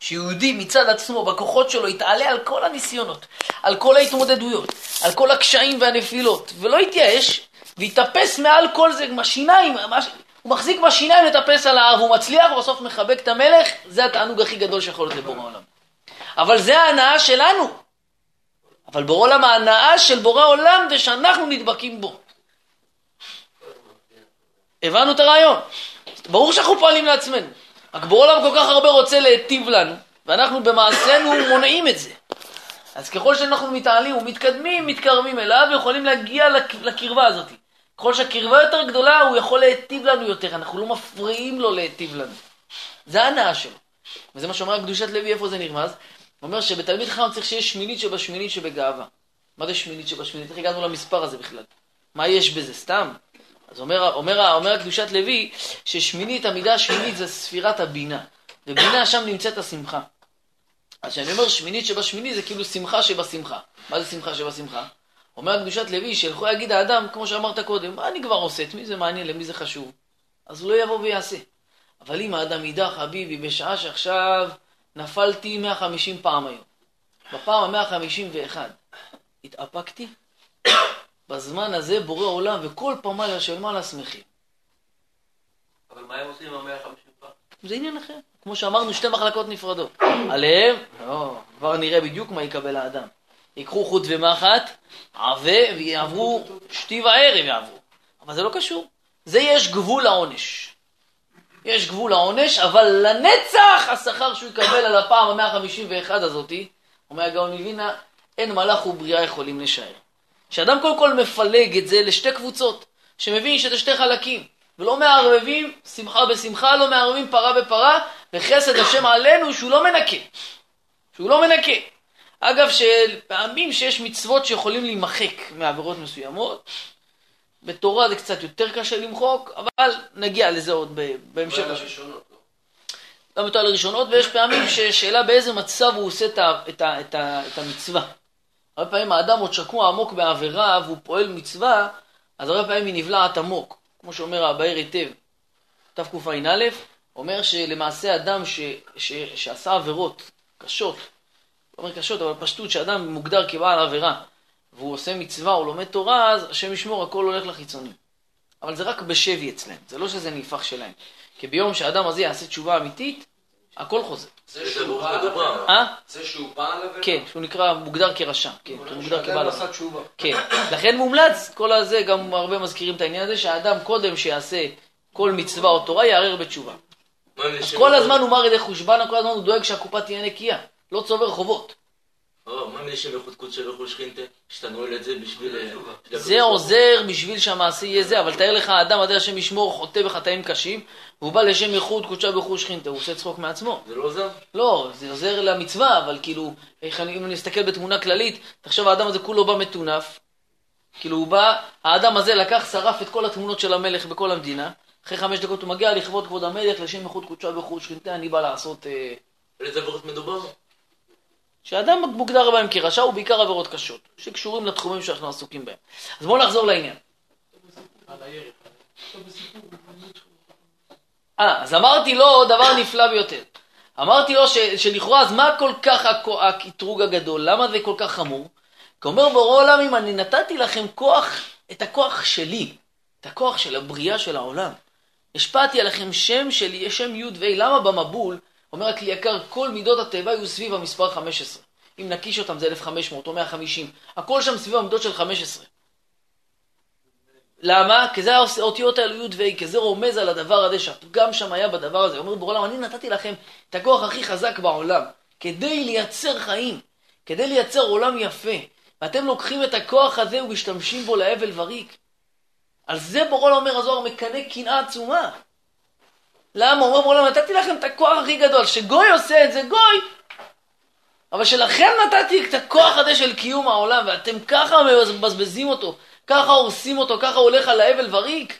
שיהודי מצד עצמו, בכוחות שלו, יתעלה על כל הניסיונות, על כל ההתמודדויות, על כל הקשיים והנפילות, ולא יתייאש, ויטפס מעל כל זה עם השיניים, הוא מחזיק בשיניים לטפס על ההר, והוא מצליח, ובסוף מחבק את המלך, זה התענוג הכי גדול שיכול להיות לבורא עולם. אבל זה ההנאה שלנו. אבל בורא עולם, ההנאה של בורא עולם זה שאנחנו נדבקים בו. הבנו את הרעיון. ברור שאנחנו פועלים לעצמנו. רק בורא עולם כל כך הרבה רוצה להיטיב לנו, ואנחנו במעשינו מונעים את זה. אז ככל שאנחנו מתעלים ומתקדמים, מתקרבים אליו, יכולים להגיע לק- לקרבה הזאת. ככל שהקרבה יותר גדולה, הוא יכול להיטיב לנו יותר, אנחנו לא מפריעים לו להיטיב לנו. זה ההנאה שלו. וזה מה שאומר קדושת לוי, איפה זה נרמז? הוא אומר שבתלמיד חכם צריך שיהיה שמינית שבשמינית שבגאווה. מה זה שמינית שבשמינית? איך הגענו למספר הזה בכלל? מה יש בזה? סתם. אז אומר, אומר, אומר קדושת לוי, ששמינית, המידה השמינית זה ספירת הבינה. ובינה שם נמצאת השמחה. אז כשאני אומר שמינית שבשמינית זה כאילו שמחה שבשמחה. מה זה שמחה שבשמחה? אומר קדושת לוי, שילכו יגיד האדם, כמו שאמרת קודם, מה אני כבר עושה? את מי זה מעניין? למי זה חשוב? אז הוא לא יבוא ויעשה. אבל אם האדם ידע, חביבי, בשעה שעכשיו נפלתי 150 פעם היום, בפעם ה-151 התאפקתי, בזמן הזה בורא עולם וכל פמליה של מעלה שמחים. אבל מה הם עושים עם המאה חמישים פעם? זה עניין אחר. כמו שאמרנו, שתי מחלקות נפרדות. עליהם, לא, כבר נראה בדיוק מה יקבל האדם. ייקחו חוט ומחט, עבה, ויעברו, שתי וערב יעברו. אבל זה לא קשור. זה יש גבול לעונש. יש גבול לעונש, אבל לנצח השכר שהוא יקבל על הפעם המאה חמישים ואחד הזאתי, אומר הגאון מווילנה, אין מלאך ובריאה יכולים לשער. שאדם קודם כל מפלג את זה לשתי קבוצות, שמבין שזה שתי חלקים, ולא מערבבים שמחה בשמחה, לא מערבבים פרה בפרה, וחסד השם עלינו שהוא לא מנקה. שהוא לא מנקה. אגב, שפעמים שיש מצוות שיכולים להימחק מעבירות מסוימות, בתורה זה קצת יותר קשה למחוק, אבל נגיע לזה עוד בהמשך. אולי לראשונות, לא? גם יותר לראשונות, ויש פעמים ששאלה באיזה מצב הוא עושה את, ה, את, ה, את, ה, את המצווה. הרבה פעמים האדם עוד שקוע עמוק בעבירה והוא פועל מצווה, אז הרבה פעמים היא נבלעת עמוק. כמו שאומר הבאר היטב, תקע"א, אומר שלמעשה אדם ש, ש, שעשה עבירות קשות, לא אומר קשות, אבל פשטות, שאדם מוגדר כבעל עבירה, והוא עושה מצווה או לומד תורה, אז השם ישמור, הכל הולך לחיצוני. אבל זה רק בשבי אצלם, זה לא שזה נהפך שלהם. כי ביום שהאדם הזה יעשה תשובה אמיתית, הכל חוזר. זה שהוא ברוך בא על הדבר. עבירה. אה? זה שהוא בא על עבירה. כן, שהוא נקרא, מוגדר כרשע, כן, הוא מוגדר כבעל לא עבירה. כן, לכן מומלץ, כל הזה, גם הרבה מזכירים את העניין הזה, שהאדם קודם שיעשה כל מצווה או תורה, יערער בתשובה. אז כל? הזמן הוא מר ידי חושבנה, כל הזמן הוא דואג שהקופה תהיה נקייה, לא צובר חובות. מה? שאתה נועל את זה בשביל... בשביל זה עוזר בשביל שהמעשה יהיה זה, אבל תאר לך, האדם הזה השם ישמור חוטא בחטאים קשים, והוא בא לשם ייחוד קודשה ברכוש שכינתה, הוא עושה צחוק מעצמו. זה לא עוזר? לא, זה עוזר למצווה, אבל כאילו, איך אני, אם אני אסתכל בתמונה כללית, תחשוב האדם הזה כולו בא מטונף, כאילו הוא בא, האדם הזה לקח, שרף את כל התמונות של המלך בכל המדינה, אחרי חמש דקות הוא מגיע לכבוד כבוד המלך, לשם ייחוד קודשה ברכוש שכינתה, אני בא לעשות... אה, על איזה עבירות מדובר? שאדם מוגדר בהם כרשע הוא בעיקר עבירות קשות, שקשורים לתחומים שאנחנו עסוקים בהם. אז בואו נחזור לעניין. אה, אז אמרתי לו דבר נפלא ביותר. אמרתי לו ש, שלכאורה, אז מה כל כך הקטרוג הגדול? למה זה כל כך חמור? כי אומר בורא עולם, אם אני נתתי לכם כוח, את הכוח שלי, את הכוח של הבריאה של העולם, השפעתי עליכם שם שלי, שם י' ו', למה במבול, אומר הכלי יקר, כל מידות הטבע יהיו סביב המספר 15. אם נקיש אותם זה 1500 או 150, הכל שם סביב המידות של 15. למה? כי זה האותיות האלו י' ו', כי זה רומז על הדבר הזה, שהפגם שם היה בדבר הזה. אומר בעולם, אני נתתי לכם את הכוח הכי חזק בעולם, כדי לייצר חיים, כדי לייצר עולם יפה. ואתם לוקחים את הכוח הזה ומשתמשים בו להבל וריק. על זה בורא אומר הזוהר מקנא קנאה עצומה. למה? הוא אומר בעולם, נתתי לכם את הכוח הכי גדול, שגוי עושה את זה, גוי. אבל שלכם נתתי את הכוח הזה של קיום העולם, ואתם ככה מבזבזים אותו, ככה הורסים אותו, ככה הולך על האבל וריק.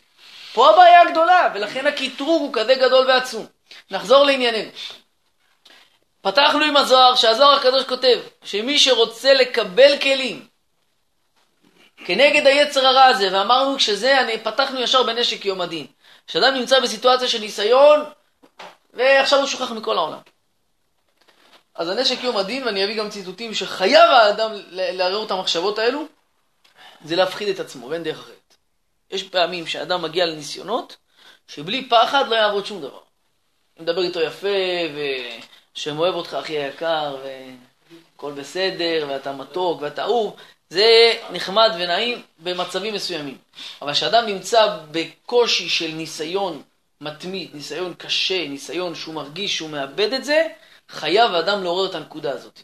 פה הבעיה הגדולה, ולכן הקטרוג הוא כזה גדול ועצום. נחזור לענייננו. פתחנו עם הזוהר, שהזוהר הקדוש כותב, שמי שרוצה לקבל כלים כנגד היצר הרע הזה, ואמרנו שזה, אני, פתחנו ישר בנשק יום הדין. שאדם נמצא בסיטואציה של ניסיון, ועכשיו הוא שוכח מכל העולם. אז הנשק יום הדין, ואני אביא גם ציטוטים שחייב האדם לערער את המחשבות האלו, זה להפחיד את עצמו, ואין דרך אחרת. יש פעמים שאדם מגיע לניסיונות, שבלי פחד לא יעבוד שום דבר. אם מדבר איתו יפה, ושם אוהב אותך אחי היקר, והכל בסדר, ואתה מתוק, ואתה אהוב, זה נחמד ונעים במצבים מסוימים. אבל כשאדם נמצא בקושי של ניסיון מתמיד, ניסיון קשה, ניסיון שהוא מרגיש שהוא מאבד את זה, חייב האדם לעורר את הנקודה הזאת.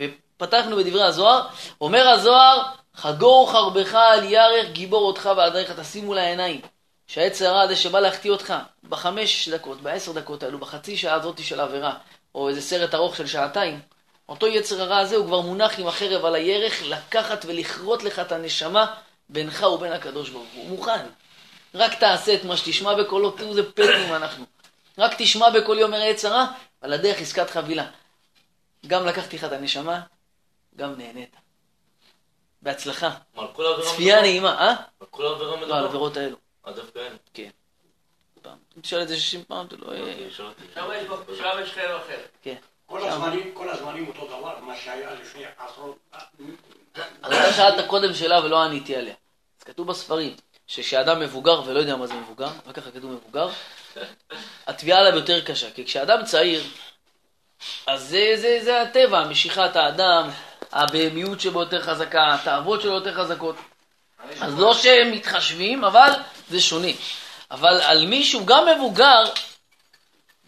ופתחנו בדברי הזוהר, אומר הזוהר, חגור חרבך על ירך גיבור אותך ועל דרך תשימו לעיניים. שהעץ הרע הזה שבא להחטיא אותך בחמש דקות, בעשר דקות האלו, בחצי שעה הזאת של העבירה, או איזה סרט ארוך של שעתיים, אותו יצר הרע הזה הוא כבר מונח עם החרב על הירך לקחת ולכרות לך את הנשמה בינך ובין הקדוש ברוך הוא. הוא מוכן. רק תעשה את מה שתשמע בקולו, תראו איזה פטים אנחנו. רק תשמע בקולי אומר העץ הרע, על הדרך עסקת חבילה. גם לקחתי לך את הנשמה, גם נהנית. בהצלחה. מה, על כל העבירה צפייה נעימה, אה? על כל העבירה לא, על מדובר? העבירות האלו. אה, דווקא אין. כן. פעם. אם תשאל את זה 60 פעם, אתה לא... אוקיי, שאלתי. שם יש- חלק אחר. כן. כל הזמנים, כל הזמנים אותו דבר, מה שהיה לפני עשרות... אז אתה שאלת קודם שאלה ולא עניתי עליה. אז כתוב בספרים, שכשאדם מבוגר ולא יודע מה זה מבוגר, רק ככה כתוב מבוגר, התביעה עליו יותר קשה. כי כשאדם צעיר, אז זה, זה, זה הטבע, משיכת האדם, הבהמיות שבו יותר חזקה, התאוות שלו יותר חזקות. אז לא שהם מתחשבים, אבל זה שונה. אבל על מישהו גם מבוגר,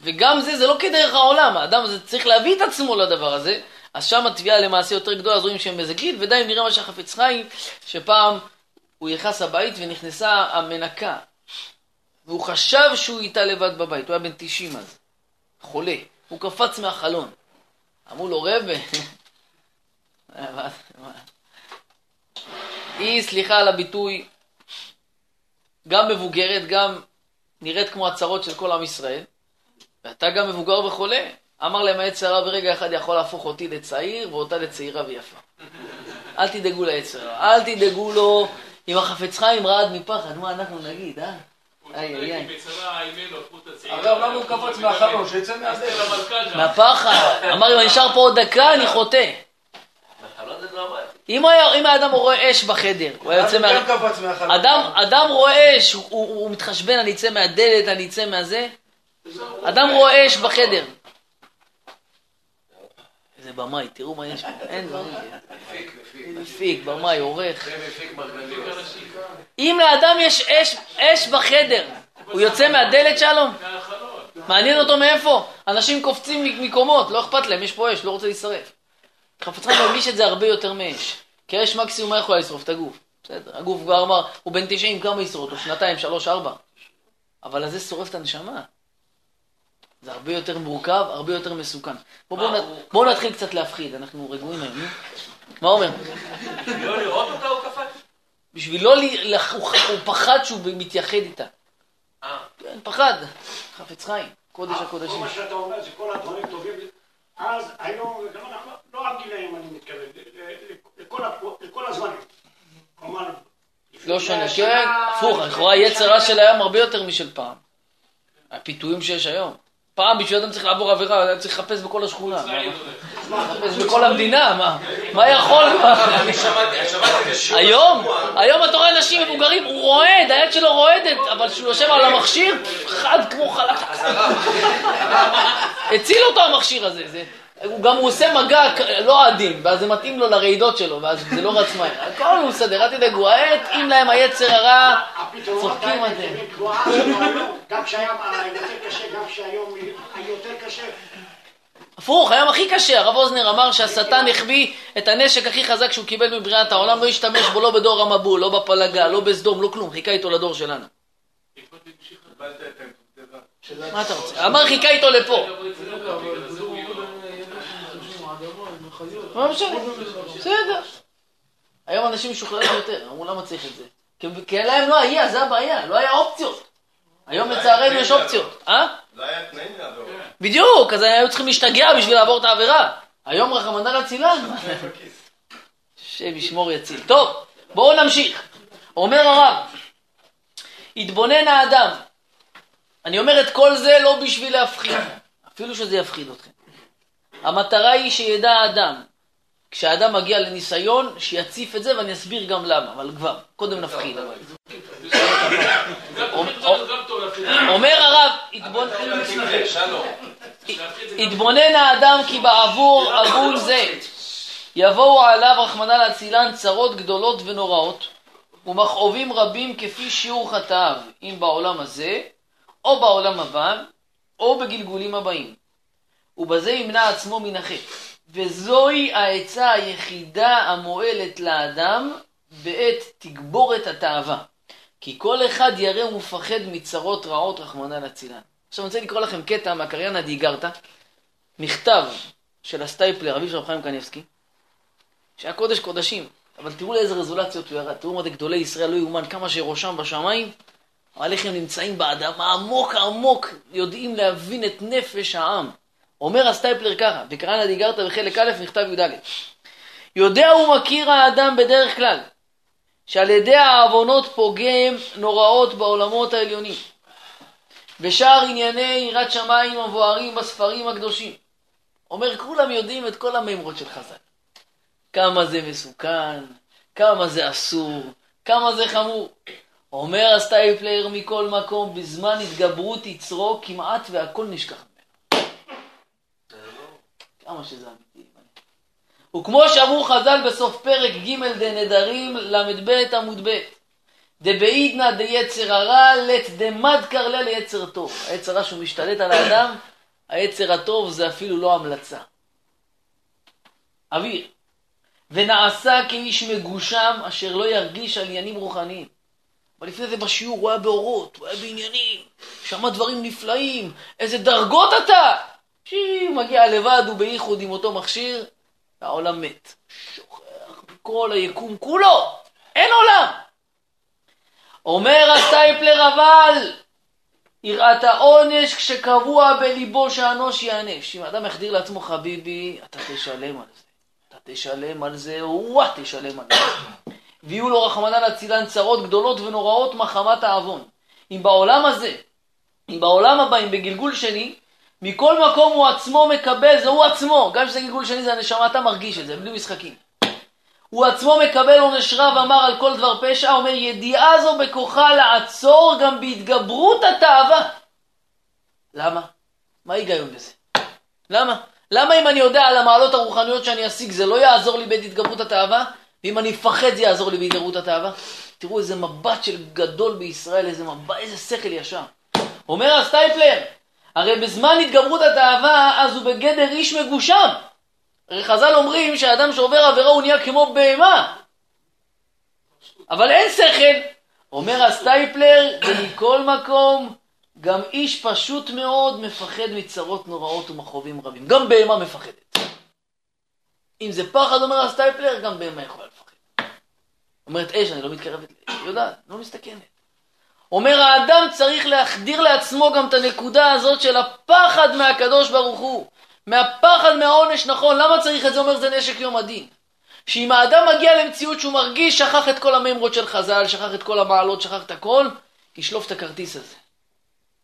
וגם זה, זה לא כדרך העולם, האדם הזה צריך להביא את עצמו לדבר הזה, אז שם התביעה למעשה יותר גדולה, אז רואים שהם באיזה גיל, ודי אם נראה מה שהחפץ חיים, שפעם הוא נכנס הבית ונכנסה המנקה, והוא חשב שהוא איתה לבד בבית, הוא היה בן 90 אז, חולה, הוא קפץ מהחלון. אמרו לו, רבה, היא, סליחה על הביטוי, גם מבוגרת, גם נראית כמו הצרות של כל עם ישראל, ואתה גם מבוגר וחולה. אמר להם העץ הרע ברגע אחד יכול להפוך אותי לצעיר ואותה לצעירה ויפה. אל תדאגו לעץ הרע, אל תדאגו לו אם החפץ חיים רעד מפחד, מה אנחנו נגיד, אה? איי, איי, איי. הצעירה. הרב, למה הוא קפץ מהחלון? שיצא מהדלת. אסתר המלכה גם. מהפחד. אמר אם אני נשאר פה עוד דקה אני חוטא. אם האדם רואה אש בחדר, הוא היה יוצא מה... אדם, אדם רואה אש, הוא מתחשבן, אני אצא מהדלת, אני אצא מהזה. אדם רואה אש בחדר. איזה במאי, תראו מה יש פה, אין דברים כאלה. מפיק, במאי, עורך. אם לאדם יש אש, אש בחדר, הוא יוצא מהדלת שלום? מעניין אותו מאיפה? אנשים קופצים מקומות, לא אכפת להם, יש פה אש, לא רוצה להישרף. חיים מרגיש את זה הרבה יותר מאש. כי האש מקסימום מה יכולה לשרוף? את הגוף. בסדר, הגוף כבר אמר, הוא בן 90, כמה ישרוף אותו? שנתיים, שלוש, ארבע. אבל הזה שורף את הנשמה. זה הרבה יותר מורכב, הרבה יותר מסוכן. בואו בוא, נ... בוא נתחיל קצת להפחיד, אנחנו רגועים היום, נו. מה אומר? לא לראות אותה הוא קפץ? בשביל לא, הוא פחד שהוא מתייחד איתה. אה. כן, פחד. חפץ חיים, קודש כל הקודשים. מה שאתה אומר זה כל הדברים טובים. אז היום, אנחנו, לא הגילאים אני מתכוון, לכל הזמנים. כלומר, לא שונה, כן, הפוך, לכאורה יצרה שנה, של היום הרבה יותר משל פעם. הפיתויים שיש היום. פעם בשביל אדם צריך לעבור עבירה, היה צריך לחפש בכל השכונה. לחפש בכל המדינה, מה? מה יכול? היום. היום אתה רואה אנשים מבוגרים, הוא רועד, היד שלו רועדת, אבל כשהוא יושב על המכשיר, חד כמו חלק. הציל אותו המכשיר הזה, זה, הוא גם הוא עושה מגע לא עדין, ואז זה מתאים לו לרעידות שלו, ואז זה לא רץ מהר. הכל הוא מסדר, אל תדאגו, התאים להם היצר הרע, הפתרונות צוחקים תנועה שלנו היום, גם כשהיה יותר קשה, גם כשהיום היה יותר קשה. הפוך, היום הכי קשה, הרב אוזנר אמר שהשטן החביא את הנשק הכי חזק שהוא קיבל מבריאת העולם, לא השתמש בו לא בדור המבול, לא בפלגה, לא בסדום, לא כלום, חיכה איתו לדור שלנו. מה אתה רוצה? אמר חיכה איתו לפה. מה משנה? בסדר. היום אנשים משוחררים יותר, אמרו למה צריך את זה? כי- כי להם לא היה, זה הבעיה, לא היה אופציות. היום לצערנו יש אופציות. אה? לא היה תנאים לעבור. בדיוק, אז היו צריכים להשתגע בשביל לעבור את העבירה. היום רחמנא לצילן. השם ישמור יציל. טוב, בואו נמשיך. אומר הרב, התבונן האדם. אני אומר את כל זה לא בשביל להפחיד, אפילו שזה יפחיד אתכם. המטרה היא שידע האדם, כשהאדם מגיע לניסיון, שיציף את זה ואני אסביר גם למה, אבל כבר, קודם נפחיד. אומר הרב, התבונן... האדם כי בעבור עוון זה יבואו עליו רחמנא להצילן צרות גדולות ונוראות ומכאובים רבים כפי שיעור חטאיו אם בעולם הזה או בעולם הבא או בגלגולים הבאים ובזה ימנע עצמו מן החטא. וזוהי העצה היחידה המועלת לאדם בעת תגבורת התאווה. כי כל אחד ירא ומפחד מצרות רעות רחמנא להצילן עכשיו אני רוצה לקרוא לכם קטע מהקריינה דיגרתא, מכתב של הסטייפלר, אביו של רב חיים קניבסקי, שהיה קודש קודשים, אבל תראו לאיזה רזולוציות הוא ירד, תראו מה זה גדולי ישראל, לא יאומן, כמה שראשם בשמיים, אבל איך הם נמצאים באדמה עמוק עמוק, יודעים להבין את נפש העם. אומר הסטייפלר ככה, בקריינא דאיגרתא בחלק א', מכתב י"ד: יודע ומכיר האדם בדרך כלל, שעל ידי העוונות פוגם נוראות בעולמות העליונים. ושאר ענייני יראת שמיים המבוארים בספרים הקדושים. אומר, כולם יודעים את כל המימרות של חז"ל. כמה זה מסוכן, כמה זה אסור, כמה זה חמור. אומר הסטייפלר מכל מקום, בזמן התגברות יצרו כמעט והכל נשכח. כמה שזה אמיתי. וכמו שאמרו חז"ל בסוף פרק ג' דנדרים ל"ב עמוד ב' דבעידנא דיצר הרע לית דמדקר לה ליצר טוב. היצר הרע שהוא משתלט על האדם, היצר הטוב זה אפילו לא המלצה. אוויר. ונעשה כאיש מגושם אשר לא ירגיש עניינים רוחניים. אבל לפני זה בשיעור הוא היה באורות, הוא היה בעניינים, שמע דברים נפלאים, איזה דרגות אתה! שי, מגיע לבד ובייחוד עם אותו מכשיר, והעולם מת. שוכח מכל היקום כולו, אין עולם! אומר הסטייפלר אבל, יראת העונש כשקבוע בליבו שהאנוש יענש. אם האדם יחדיר לעצמו חביבי, אתה תשלם על זה. אתה תשלם על זה, וואה תשלם על זה. ויהיו לו רחמנא להצילן צרות גדולות ונוראות מחמת העוון. אם בעולם הזה, אם בעולם הבא, אם בגלגול שני, מכל מקום הוא עצמו מקבל, זה הוא עצמו, גם כשזה גלגול שני זה הנשמה, אתה מרגיש את זה, בלי משחקים. הוא עצמו מקבל עונש רב אמר על כל דבר פשע, אומר ידיעה זו בכוחה לעצור גם בהתגברות התאווה. למה? מה ההיגיון בזה? למה? למה אם אני יודע על המעלות הרוחניות שאני אשיג זה לא יעזור לי בעת התגברות התאווה? ואם אני אפחד זה יעזור לי בהתגברות התאווה? תראו איזה מבט של גדול בישראל, איזה מבט, איזה שכל ישר. אומר הסטייפלר, הרי בזמן התגברות התאווה אז הוא בגדר איש מגושם. הרי חז"ל אומרים שהאדם שעובר עבירה הוא נהיה כמו בהמה. אבל אין שכל. אומר הסטייפלר, ומכל מקום, גם איש פשוט מאוד מפחד מצרות נוראות ומכאובים רבים. גם בהמה מפחדת. אם זה פחד, אומר הסטייפלר, גם בהמה יכולה לפחד. אומרת אש, אני לא מתקרבת לאש, היא יודעת, לא מסתכנת. אומר האדם צריך להחדיר לעצמו גם את הנקודה הזאת של הפחד מהקדוש ברוך הוא. מהפחד מהעונש, נכון, למה צריך את זה? אומר זה נשק יום הדין. שאם האדם מגיע למציאות שהוא מרגיש, שכח את כל המימרות של חז"ל, שכח את כל המעלות, שכח את הכל, ישלוף את הכרטיס הזה.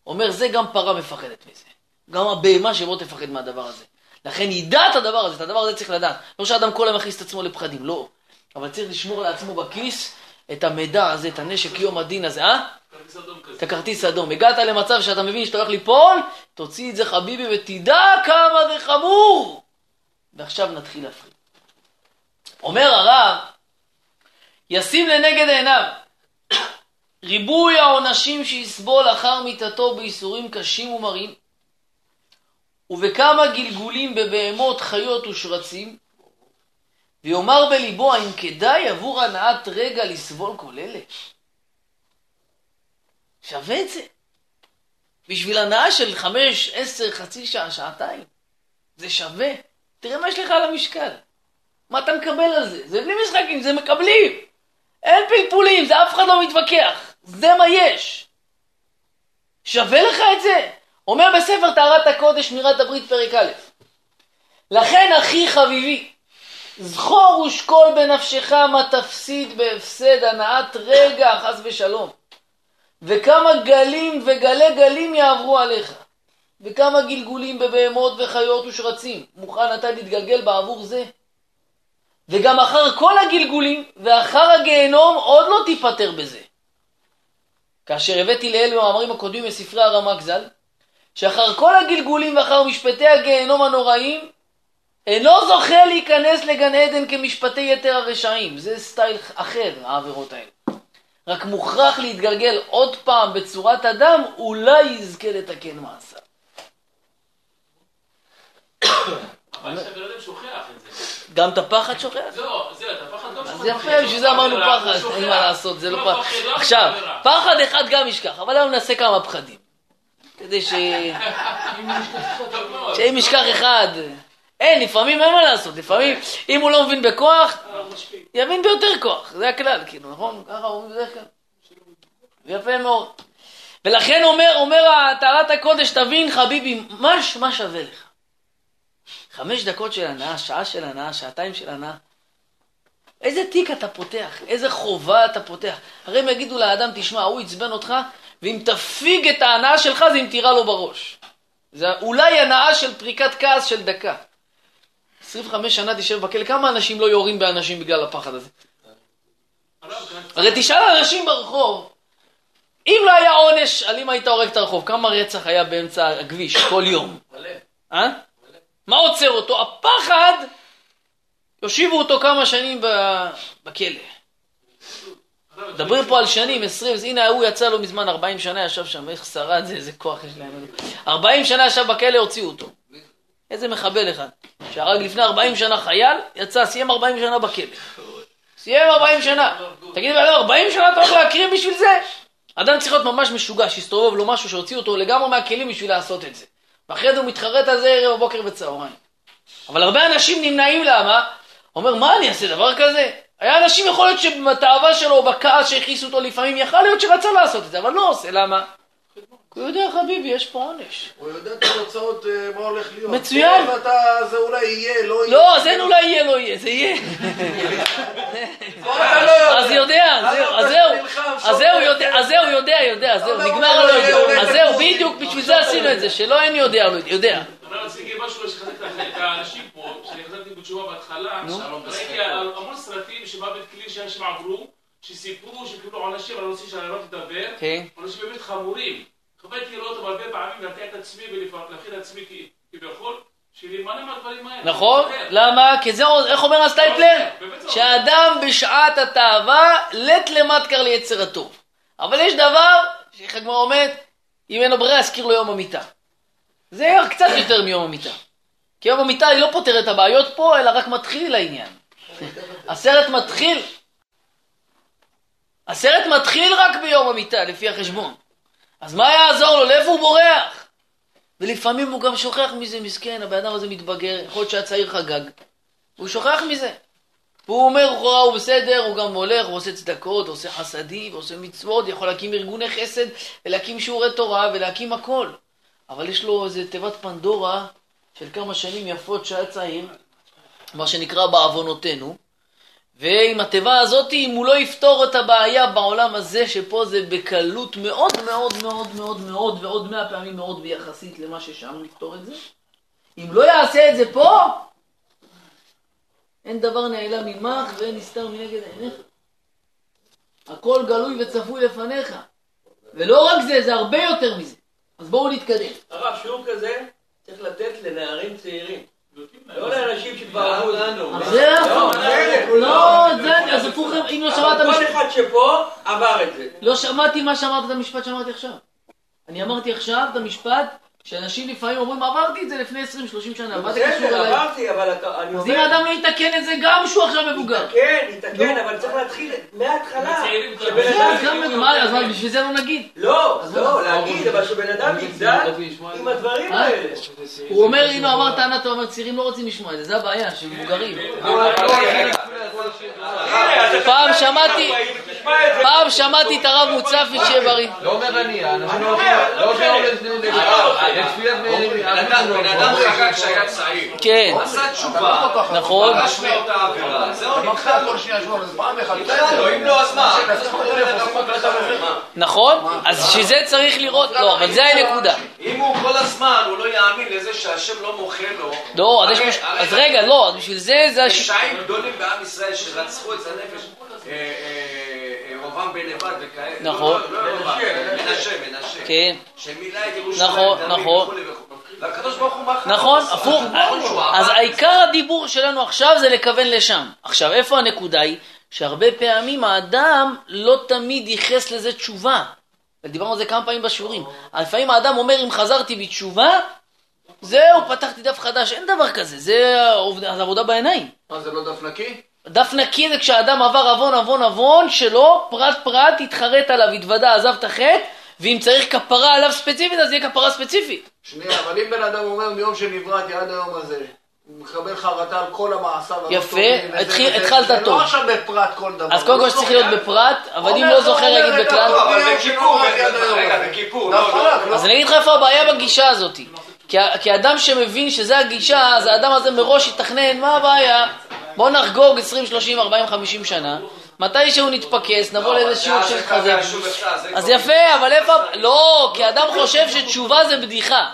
אומר, זה גם פרה מפחדת מזה. גם הבהמה שבו תפחד מהדבר הזה. לכן ידע את הדבר הזה, את הדבר הזה צריך לדעת. לא שאדם כל היום מכניס את עצמו לפחדים, לא. אבל צריך לשמור לעצמו בכיס את המידע הזה, את הנשק יום הדין הזה, אה? את הכרטיס האדום. הגעת למצב שאתה מבין שאתה הולך ליפול, תוציא את זה חביבי ותדע כמה זה חמור. ועכשיו נתחיל להפחיד. אומר הרב, ישים לנגד עיניו ריבוי העונשים שיסבול אחר מיתתו בייסורים קשים ומרים, ובכמה גלגולים בבהמות, חיות ושרצים, ויאמר בליבו, האם כדאי עבור הנעת רגע לסבול כל אלה? שווה את זה. בשביל הנאה של חמש, עשר, חצי שעה, שעתיים. זה שווה. תראה מה יש לך על המשקל. מה אתה מקבל על זה? זה בלי משחקים, זה מקבלים. אין פלפולים, זה אף אחד לא מתווכח. זה מה יש. שווה לך את זה? אומר בספר טהרת הקודש, שמירת הברית, פרק א', לכן, אחי חביבי, זכור ושקול בנפשך מה תפסיד בהפסד הנעת רגע, חס ושלום. וכמה גלים וגלי גלים יעברו עליך, וכמה גלגולים בבהמות וחיות ושרצים. מוכן אתה להתגלגל בעבור זה? וגם אחר כל הגלגולים ואחר הגיהנום עוד לא תיפטר בזה. כאשר הבאתי לאל במאמרים הקודמים בספרי הרמ"ק ז"ל, שאחר כל הגלגולים ואחר משפטי הגיהנום הנוראים, אינו זוכה להיכנס לגן עדן כמשפטי יתר הרשעים. זה סטייל אחר, העבירות האלה. רק מוכרח להתגלגל עוד פעם בצורת אדם, אולי יזכה לתקן מעשיו. אבל שהבן אדם שוכח את זה. גם את הפחד שוכח? לא, זה, את הפחד גם שוכח. אז יפה, בשביל זה אמרנו פחד, אין מה לעשות, זה לא פחד. עכשיו, פחד אחד גם ישכח, אבל היום נעשה כמה פחדים. כדי ש... שאם ישכח אחד... אין, לפעמים אין מה לעשות, לפעמים אם הוא לא מבין בכוח, יבין ביותר כוח, זה הכלל, כאילו, נכון? ככה אומרים בדרך כלל. יפה מאוד. ולכן אומר, אומר טהרת הקודש, תבין חביבי, מה, שווה לך? חמש דקות של הנאה, שעה של הנאה, שעתיים של הנאה. איזה תיק אתה פותח? איזה חובה אתה פותח? הרי הם יגידו לאדם, תשמע, הוא עצבן אותך, ואם תפיג את ההנאה שלך, זה אם תירה לו בראש. זה אולי הנאה של פריקת כעס של דקה. 25 שנה תשב בכלא, כמה אנשים לא יורים באנשים בגלל הפחד הזה? הרי תשאל אנשים ברחוב, אם לא היה עונש על אם היית הורג את הרחוב, כמה רצח היה באמצע הכביש כל יום? אה? מה עוצר אותו? הפחד, יושיבו אותו כמה שנים בכלא. מדברים פה על שנים, 20, אז הנה ההוא יצא לו מזמן 40 שנה, ישב שם, איך שרד זה, איזה כוח יש להם. 40 שנה ישב בכלא, הוציאו אותו. איזה מחבל אחד, שהרג לפני 40 שנה חייל, יצא, סיים 40 שנה בכלא. סיים 40 שנה. תגיד, אבל 40 שנה אתה הולך להקריב בשביל זה? אדם צריך להיות ממש משוגע, שיסתובב לו משהו שהוציא אותו לגמרי מהכלים בשביל לעשות את זה. ואחרי זה הוא מתחרט על זה ערב בבוקר וצהריים. אבל הרבה אנשים נמנעים למה? אומר, מה אני אעשה דבר כזה? היה אנשים יכול להיות שבתאווה שלו בכעס שהכניסו אותו לפעמים, יכל להיות שרצה לעשות את זה, אבל לא עושה, למה? כי הוא יודע, חביבי, יש פה עונש. הוא יודע את התוצאות, אה, מה הולך להיות. מצוין. כן, זה אולי יהיה, לא יהיה. לא, אז אין אולי יהיה, לא יהיה, זה יהיה. לא. אז יודע, אתה אז זהו, אז זהו, יודע, יודע, זהו, אבל נגמר לא לא יודע. אז זהו. בדיוק, בשביל זה עשינו את זה, שלא אין יודע, לא יודע. אני רציתי להגיד משהו שחזק את האנשים פה, שאני חזרתי בתשובה בהתחלה, ראיתי על המון סרטים שבא בית כלין שאנשים עברו, שסיפרו שקיבלו עונשים על הנושא של הרב לדבר, כן. עונשים באמת חמורים. חוויתי לראות אותם הרבה פעמים, להרתיע את עצמי ולהכין את עצמי כביכול, שלהימנע מהדברים האלה. נכון? כן. למה? כי זה, איך אומר הסטייפלר? זה שאדם בשעת התאווה לט למט קר ליצר הטוב. אבל יש דבר, שאיך הגמרא אומרת, אם אין לו ברירה, יזכיר לו יום המיטה. זה קצת יותר מיום המיטה. כי יום המיטה היא לא פותרת את הבעיות פה, אלא רק מתחיל העניין. הסרט מתחיל. הסרט מתחיל רק ביום המיטה, לפי החשבון. אז מה יעזור לו? לאיפה הוא בורח? ולפעמים הוא גם שוכח מזה, מסכן, הבן אדם הזה מתבגר, יכול להיות שהיה צעיר חגג. הוא שוכח מזה. והוא אומר, לכאורה הוא בסדר, הוא גם הולך, הוא עושה צדקות, עושה חסדים, עושה מצוות, יכול להקים ארגוני חסד, ולהקים שיעורי תורה, ולהקים הכל. אבל יש לו איזה תיבת פנדורה של כמה שנים יפות שהיה צעיר, מה שנקרא בעוונותינו, ועם התיבה הזאת, אם הוא לא יפתור את הבעיה בעולם הזה, שפה זה בקלות מאוד מאוד מאוד מאוד מאוד, ועוד מאה פעמים מאוד ביחסית למה ששם, לפתור את זה, אם לא יעשה את זה פה, אין דבר נעלם ממך ואין נסתר מנגד עיניך. הכל גלוי וצפוי לפניך. ולא רק זה, זה הרבה יותר מזה. אז בואו נתקדם. הרב, שיעור כזה צריך לתת לנערים צעירים. לא לאנשים שכבר עברו לנו. אז זה הפוך. בסדר. לא, זה, אז הפוך, אם לא שמעת כל אחד שפה עבר את זה. לא שמעתי מה שאמרת את המשפט שאמרתי עכשיו. אני אמרתי עכשיו את המשפט שאנשים לפעמים אומרים, עברתי את זה לפני 20-30 שנה, מה זה קשור בסדר, אליי? עברתי, אבל אתה- אני אז אומר... אם האדם לא יתקן את זה גם כשהוא עכשיו מבוגר. כן, יתקן, נו. אבל צריך להתחיל מההתחלה. בסדר, אז מה, בשביל זה לא נגיד. לא, אז לא? להגיד, אבל שבן אדם יגדל עם הדברים אה? האלה. הוא אומר, הנה, אמר טענה, אתה אומר, צעירים לא רוצים לשמוע את זה, זה הבעיה, של מבוגרים. פעם שמעתי, את זה. פעם שמעתי את הרב מוצפי, שיהיה בריא. לא אומר אני, האנשים לא אומר, לא לא משנה. לתפילת בן אדם בן אדם חגג כשהיה צעיר. כן, עשה תשובה. נכון. פרש מאותה עבירה. זהו, לו. כל שנייה שבוע, אז פעם אחת. אם לא, אז מה? נכון? אז בשביל זה צריך לראות, לא, אבל זה הנקודה. אם הוא כל הזמן, הוא לא יאמין לזה שהשם לא מוחה לו. לא, אז רגע, לא, בשביל זה, זה. פשעים גדולים בעם ישראל שרצחו את הנפש, אה, אה, אה, רובם בן נבד וכאלה. נכון. לא, לא, לא רובם, מנשה, מנשה. כן, שמילא את ירושלים. נכון, נכון. והקדוש ברוך הוא מחר. נכון, הפוך. אז. העיקר הדיבור שלנו עכשיו זה לכוון לשם. עכשיו, איפה הנקודה היא? שהרבה פעמים האדם לא תמיד ייחס לזה תשובה. ודיברנו על זה כמה פעמים בשיעורים. לפעמים האדם אומר, אם חזרתי בתשובה, זהו, פתחתי דף חדש. אין דבר כזה, זה עבודה בעיניים. מה זה לא דף נקי? דף נקי זה כשהאדם עבר עוון עוון עוון שלו, פרט פרט, התחרט עליו, התוודה, עזב את החטא, ואם צריך כפרה עליו ספציפית, אז יהיה כפרה ספציפית. שנייה, אבל אם בן אדם אומר מיום שנבראתי עד היום הזה, הוא מקבל חרטה על כל המעשיו הלא יפה, התחלת זה טוב. לא עכשיו בפרט כל דבר. אז קודם כל הוא שצריך. להיות בפרט, אבל אם לא זוכר רגע, בכלל. לא, אבל עד היום. רגע, בכיפור, דף לא, לא. חלק, לא? אז אני אגיד לך איפה הבעיה בגישה הזאת. כי, כי אדם שמבין שזה הגישה, אז האדם הזה מראש יתכנן, מה הבעיה? בוא נחגוג 20, 30, 40, 50 שנה, מתי שהוא נתפקס, נבוא לאיזה שיעור של חזק. אז יפה, אבל איפה... לא, כי אדם חושב שתשובה זה בדיחה.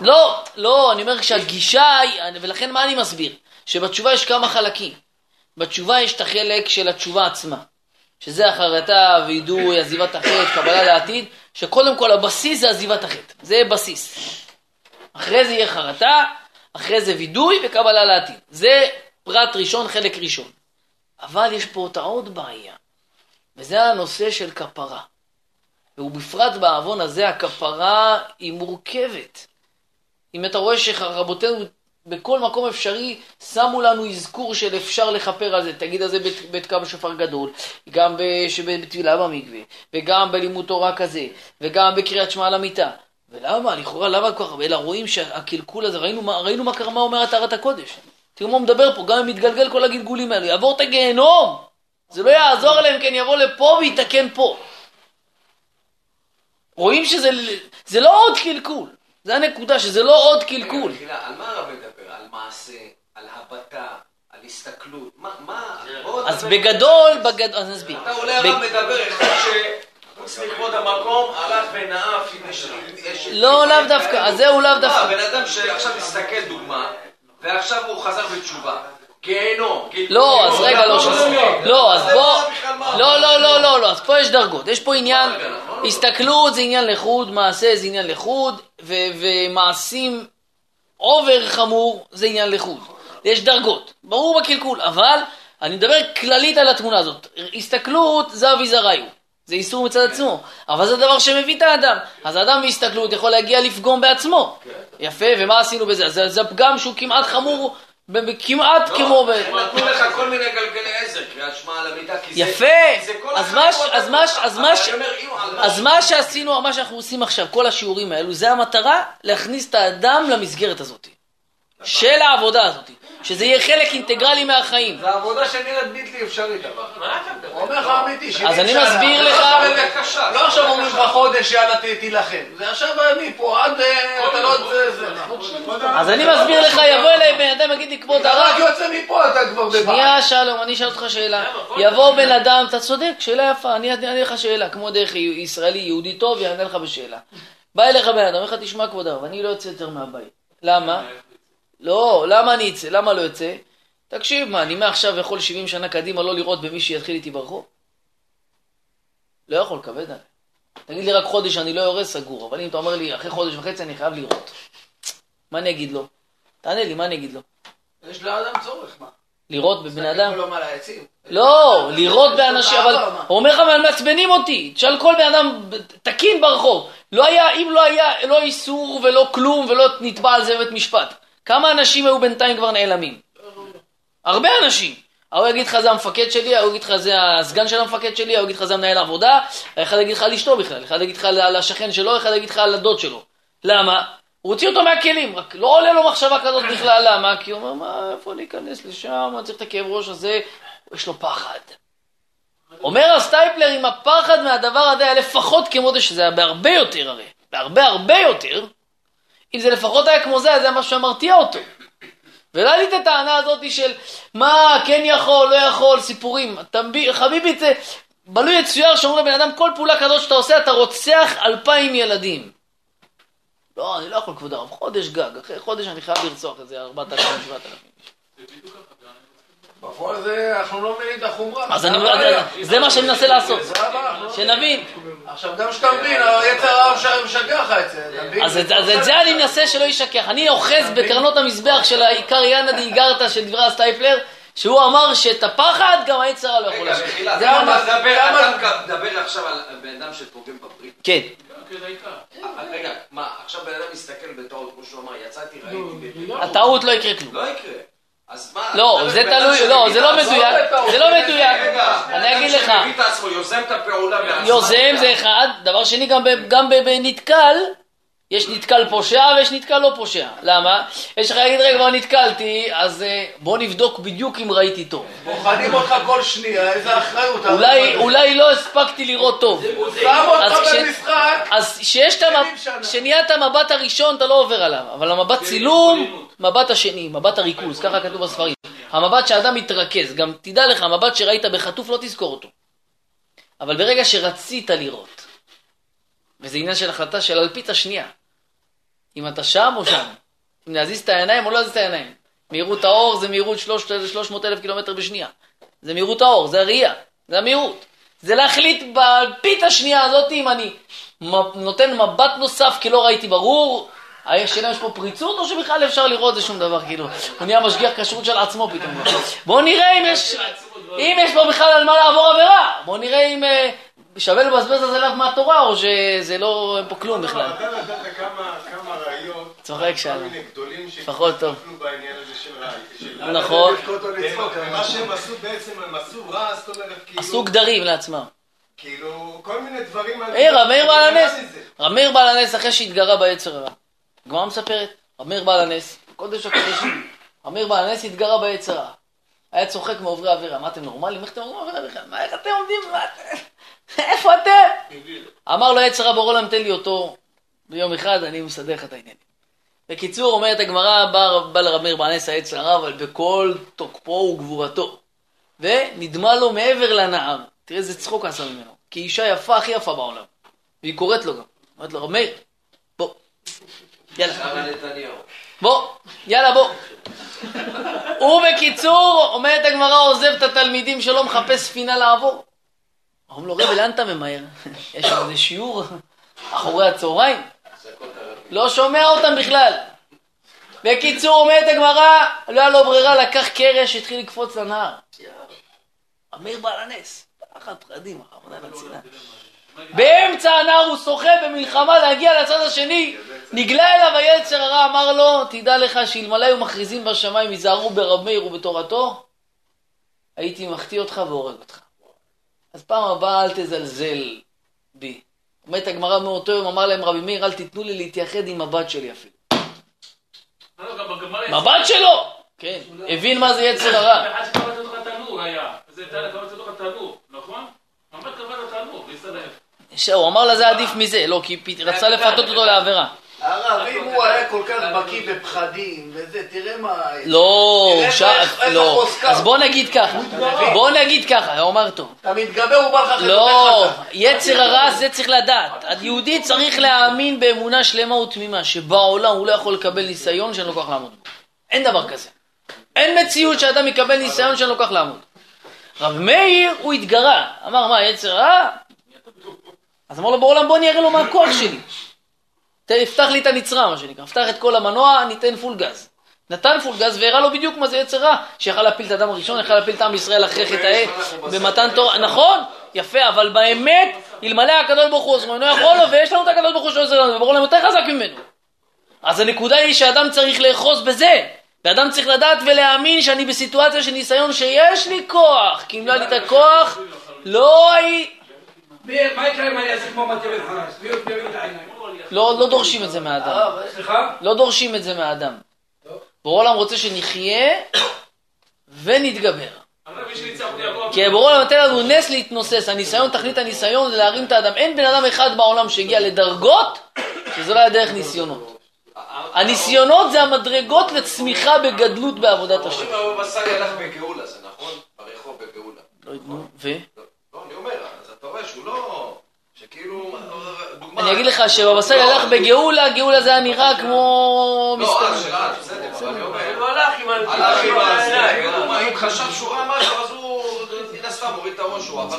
לא, לא, אני אומר כשהגישה היא, ולכן מה אני מסביר? שבתשובה יש כמה חלקים. בתשובה יש את החלק של התשובה עצמה, שזה החרטה, וידוי, עזיבת החטא, קבלה לעתיד, שקודם כל הבסיס זה עזיבת החטא, זה בסיס. אחרי זה יהיה חרטה, אחרי זה וידוי וקבלה לעתיד. זה פרט ראשון, חלק ראשון. אבל יש פה אותה עוד בעיה, וזה הנושא של כפרה. ובפרט בעוון הזה הכפרה היא מורכבת. אם אתה רואה שרבותינו בכל מקום אפשרי שמו לנו אזכור של אפשר לכפר על זה, תגיד על זה בת- בתקע בשופר גדול, גם בטבילה במקווה, וגם בלימוד תורה כזה, וגם בקריאת שמע על המיטה. ולמה? לכאורה למה כל כך הרבה? אלא רואים שהקלקול הזה, ראינו ראינו מה קרה, מה אומרת טהרת הקודש. תראו מה הוא מדבר פה, גם אם מתגלגל כל הגלגולים האלו, יעבור את הגיהנום. זה לא יעזור להם, כן יבוא לפה ויתקן פה. רואים שזה זה לא עוד קלקול. זה הנקודה, שזה לא עוד קלקול. על מה הרב מדבר? על מעשה, על הבטה, על הסתכלות? מה, מה? בוא אז. בגדול, בגדול, אז נסביר. אתה אולי הרב מדבר אחד שחוץ המקום הלך ונאף לא, לאו דווקא, אז זהו לאו דווקא. בן אדם שעכשיו מסתכל דוגמה, ועכשיו הוא חזר בתשובה. גיהנום. לא, אז רגע, לא, מקום ש- לא. לא, אז בוא? לא, לא, לא, לא, לא, אז פה יש דרגות, יש פה עניין, לא, לא. הסתכלות זה עניין לחוד, מעשה זה עניין לחוד, ומעשים אובר חמור זה עניין לחוד. יש דרגות, ברור בקלקול, אבל אני מדבר כללית על התמונה הזאת. הסתכלות זה אביזרייהו. זה איסור מצד עצמו, אבל זה דבר שמביא את האדם. אז האדם בהסתכלות יכול להגיע לפגום בעצמו. יפה, ומה עשינו בזה? זה, זה פגם שהוא כמעט חמור, כמעט כמו ב... הם נתנו לך כל מיני גלגלי עזר, קריאת שמע על המיטה, כי. יפה, אז מה אז שעשינו, מה שאנחנו עושים עכשיו, כל השיעורים האלו, זה המטרה להכניס את האדם למסגרת הזאת. של העבודה הזאת. שזה יהיה חלק אינטגרלי מהחיים. זה עבודה שנראית בלתי אפשרית. אבל. מה אתה מדבר? אומר לך אמיתי, שבעים אז אני שנה. מסביר לא לך- קשה. לא עכשיו אומרים לך חודש, יאללה תילחם. זה עכשיו מפה עד... אה, אתה לא... זה... זה. אז אני מסביר לך, יבוא אליי בן אדם, יגיד לי, כבוד אתה הרב, רק יוצא מפה, אתה כבר בבעיה. שנייה שלום, אני אשאל אותך שאלה. יבוא בן אדם, אתה צודק, שאלה יפה, אני אענה לך שאלה, כמו דרך ישראלי יהודי טוב, יענה לך בשאלה. בא אליך בן אדם, אומר לך, תשמע כבוד הרב, אני לא יוצא יותר מהבית. למה? לא, למה אני אצא? למה לא יוצא? תקשיב, מה, אני מעכשיו יכול 70 שנה קדימה לא לראות במי שיתחיל איתי ברחוב? לא יכול, כבד עליי. תגיד לי רק חודש אני לא יורה, סגור, אבל אם אתה אומר לי, אחרי חודש וחצי אני חייב לראות. מה אני אגיד לו? תענה לי, מה אני אגיד לו? יש לאדם צורך, מה? לראות בבן אדם? לא, לירות באנשים, אבל? הוא אומר לך, אבל מעצבנים אותי. תשאל כל בן אדם תקין ברחוב. לא היה, אם לא היה, לא איסור ולא כלום ולא נתבע על זה בבית משפט. כמה אנשים היו בינתיים כבר נעלמים? הרבה אנשים. ההוא יגיד לך זה המפקד שלי, ההוא יגיד לך זה הסגן של המפקד שלי, ההוא יגיד לך זה המנהל העבודה, אחד יגיד לך על אשתו בכלל, אחד יגיד לך על השכן שלו, אחד יגיד לך על הדוד שלו. למה? הוא הוציא אותו מהכלים, רק לא עולה לו מחשבה כזאת בכלל, למה? כי הוא אומר, מה, איפה להיכנס לשם, אני צריך את הכאב ראש הזה, יש לו פחד. אומר הסטייפלר, אם הפחד מהדבר הזה היה לפחות כמו זה, שזה היה בהרבה יותר הרי, בהרבה הרבה יותר, אם זה לפחות היה כמו זה, אז זה משהו שמרתיע אותו. ולא היה לי את הטענה הזאת של מה, כן יכול, לא יכול, סיפורים. מבין, חביבי, זה בלוי יצויר שאומרים לבן אדם, כל פעולה כזאת שאתה עושה, אתה רוצח אלפיים ילדים. לא, אני לא יכול, כבוד הרב, חודש גג, אחרי חודש אני חייב לרצוח איזה ארבעת אלפים, שבעת אלפים. בפועל זה, אנחנו לא מבינים את החומרה. אז זה אני, הבעיה. זה מה שאני מנסה לעשות, לא שנבין. עכשיו, גם כשאתה מבין, היצר הרב משגע לך את זה, אתה מבין? אז את, זה אני מנסה שלא יישכח. אני אוחז בקרנות המזבח של העיקר יאנא דאיגרתא של דברי הסטייפלר, שהוא אמר שאת הפחד גם היצר הרע לא יכול רגע, לעשות. מחילה, אתה מדבר- עכשיו על בן אדם שפוגם בברית. כן. העיקר. אה, רגע, מה, עכשיו בן אדם מסתכל בטעות, כמו שהוא אמר, יצאתי, ראיתי... ב- הטעות לא יקרה כלום. לא יקרה. אז מה... לא, זה תלוי, לא, שמביא זה לא מדויק, זה לא מדויק. אני אגיד לך. יוזם זה אחד, דבר שני גם בנתקל, יש נתקל פושע ויש נתקל לא פושע. למה? יש לך להגיד, רגע, כבר נתקלתי, אז אה, בוא נבדוק בדיוק אם ראיתי טוב. בוחנים אותך כל שנייה, איזה אחריות. אולי, אולי לא הספקתי לראות טוב. שם אותך במשחק. אז כשיש את המבט, שנה. כשנהיית המבט הראשון אתה לא עובר עליו, אבל המבט צילום, מבט השני, מבט הריכוז, ככה כתוב בספרים. המבט שאדם מתרכז, גם תדע לך, המבט שראית בחטוף לא תזכור אותו. אבל ברגע שרצית לראות, וזה עניין של החלטה של אלפית השנייה, אם אתה שם או שם, אם להזיז את העיניים או לא להזיז את העיניים. מהירות האור זה מהירות 300 אלף קילומטר בשנייה. זה מהירות האור, זה הראייה, זה המהירות. זה להחליט באלפית השנייה הזאת אם אני נותן מבט נוסף כי לא ראיתי ברור, השאלה יש פה פריצות או שבכלל אפשר לראות זה שום דבר, כאילו, הוא נהיה משגיח כשרות של עצמו פתאום. בואו נראה אם יש, אם יש פה בכלל על מה לעבור עבירה, בואו נראה אם אה, שווה לבזבז על זה לאו מהתורה או שזה לא, אין פה כלום בכלל. אתה נתת כמה ראיות, צוחק שלום. גדולים לפחות טוב. רע. נכון, לצחוק, ומה שהם עשו בעצם, הם עשו רע, זאת אומרת, כאילו, עשו גדרים לעצמם. כאילו, כל מיני דברים... מאיר, רב מאיר בעל הנס. רב מאיר בעל הנס אחרי שהתגרה ביצר הרע. הגמרא מספרת, רב מאיר בעל הנס, קודש הקודשים, רב מאיר בעל הנס התגרה ביצר הרע. היה צוחק מעוברי עבירה, מה אתם נורמלים? איך אתם עוברים עבירה בכלל? מה, איך אתם עומדים? מה אתם? איפה אתם? אמר לו יצר הבורא עולם תן לי אותו ביום אחד, אני מסדר לך את העניינים. בקיצור, אומרת הגמרא, בא, בא לרב מאיר בעל הנס היצר הרע, אבל בכל תוקפו וגבורתו. ונדמה לו מעבר לנהר. תראה איזה צחוק עשה ממנו. כי אישה יפה, הכי יפה בעולם. והיא קוראת לו גם. אומרת לו, רב מאיר, בוא. יאללה. בוא, יאללה בוא. הוא בקיצור, אומרת הגמרא, עוזב את התלמידים שלו, מחפש ספינה לעבור. אומרים לו, רבי, לאן אתה ממהר? יש שם איזה שיעור אחורי הצהריים? לא שומע אותם בכלל. בקיצור, אומרת הגמרא, לא היה לו ברירה, לקח קרש, התחיל לקפוץ לנהר. אמיר בעל הנס. פחד פחדים, רחמנא ליצלן. באמצע הנהר הוא שוחה במלחמה להגיע לצד השני, נגלה אליו היצר הרע, אמר לו, תדע לך שאלמלא היו מכריזים בשמיים, היזהרו ברב מאיר ובתורתו, הייתי מחטיא אותך והורג אותך. אז פעם הבאה אל תזלזל בי. אומרת הגמרא מאותו יום, אמר להם רבי מאיר, אל תיתנו לי להתייחד עם הבת שלי אפילו. לא, הבת שלו! כן, הבין מה זה יצר הרע. הוא אמר לה זה עדיף מזה, לא, כי רצה לפתות אותו לעבירה. הרב, אם הוא היה כל כך בקיא בפחדים וזה, תראה מה... לא, תראה ש... איך- איך לא. אז בוא נגיד ככה, בוא נגיד ככה, הוא אמר טוב. אתה מתגבר, הוא בא לך לא. יצר הרע זה צריך לדעת. היהודי צריך להאמין באמונה שלמה ותמימה, שבעולם הוא לא יכול לקבל ניסיון שאין לו כוח לעמוד בו. אין דבר כזה. אין מציאות שאדם יקבל ניסיון שאין לו כוח לעמוד. רב מאיר, הוא התגרה. אמר, מה, יצר הרע? אז אמר לו, בעולם בוא אני אראה לו מה הכוח שלי. תפתח לי את הנצרה, מה שנקרא. פתח את כל המנוע, נתן פול גז. נתן פול גז והראה לו בדיוק מה זה יצר רע, שיכל להפיל את האדם הראשון, יכל להפיל את עם ישראל אחרי חטאי, במתן תורה, נכון, יפה, אבל באמת, אלמלא הקדוש ברוך הוא עוזר, אינו יכול לו, ויש לנו את הקדוש ברוך הוא שעוזר לנו, וברור לנו יותר חזק ממנו. אז הנקודה היא שאדם צריך לאחוז בזה, ואדם צריך לדעת ולהאמין שאני בסיטואציה של ניסיון שיש לי כוח, כי אם לא היה לי את הכוח, לא הי... מה יקרה אם אני אעשה כמו מטה בן חרס? לא, לא דורשים את זה מהאדם. סליחה? לא דורשים את זה מהאדם. בורא עולם רוצה שנחיה ונתגבר. כי בורא עולם נותן לנו נס להתנוסס, הניסיון, תכלית הניסיון זה להרים את האדם. אין בן אדם אחד בעולם שהגיע לדרגות שזה לא היה דרך ניסיונות. הניסיונות זה המדרגות לצמיחה בגדלות בעבודת השם. אומרים הבבא סאלי הלך בגאולה, זה נכון? ברחוב בגאולה. לא, נו, ו? לא, אני אומר, אז אתה רואה שהוא לא... שכאילו... דוגמה... אני אגיד לך שבבא סאלי הלך בגאולה, גאולה זה היה נראה כמו... לא, שלה, בסדר, אבל אני אומר... הוא הלך עם ה... הלך עם ה... העיניים, אם חשב שהוא ראה משהו, אז הוא מן הסתם הוריד את הראש, הוא עבר...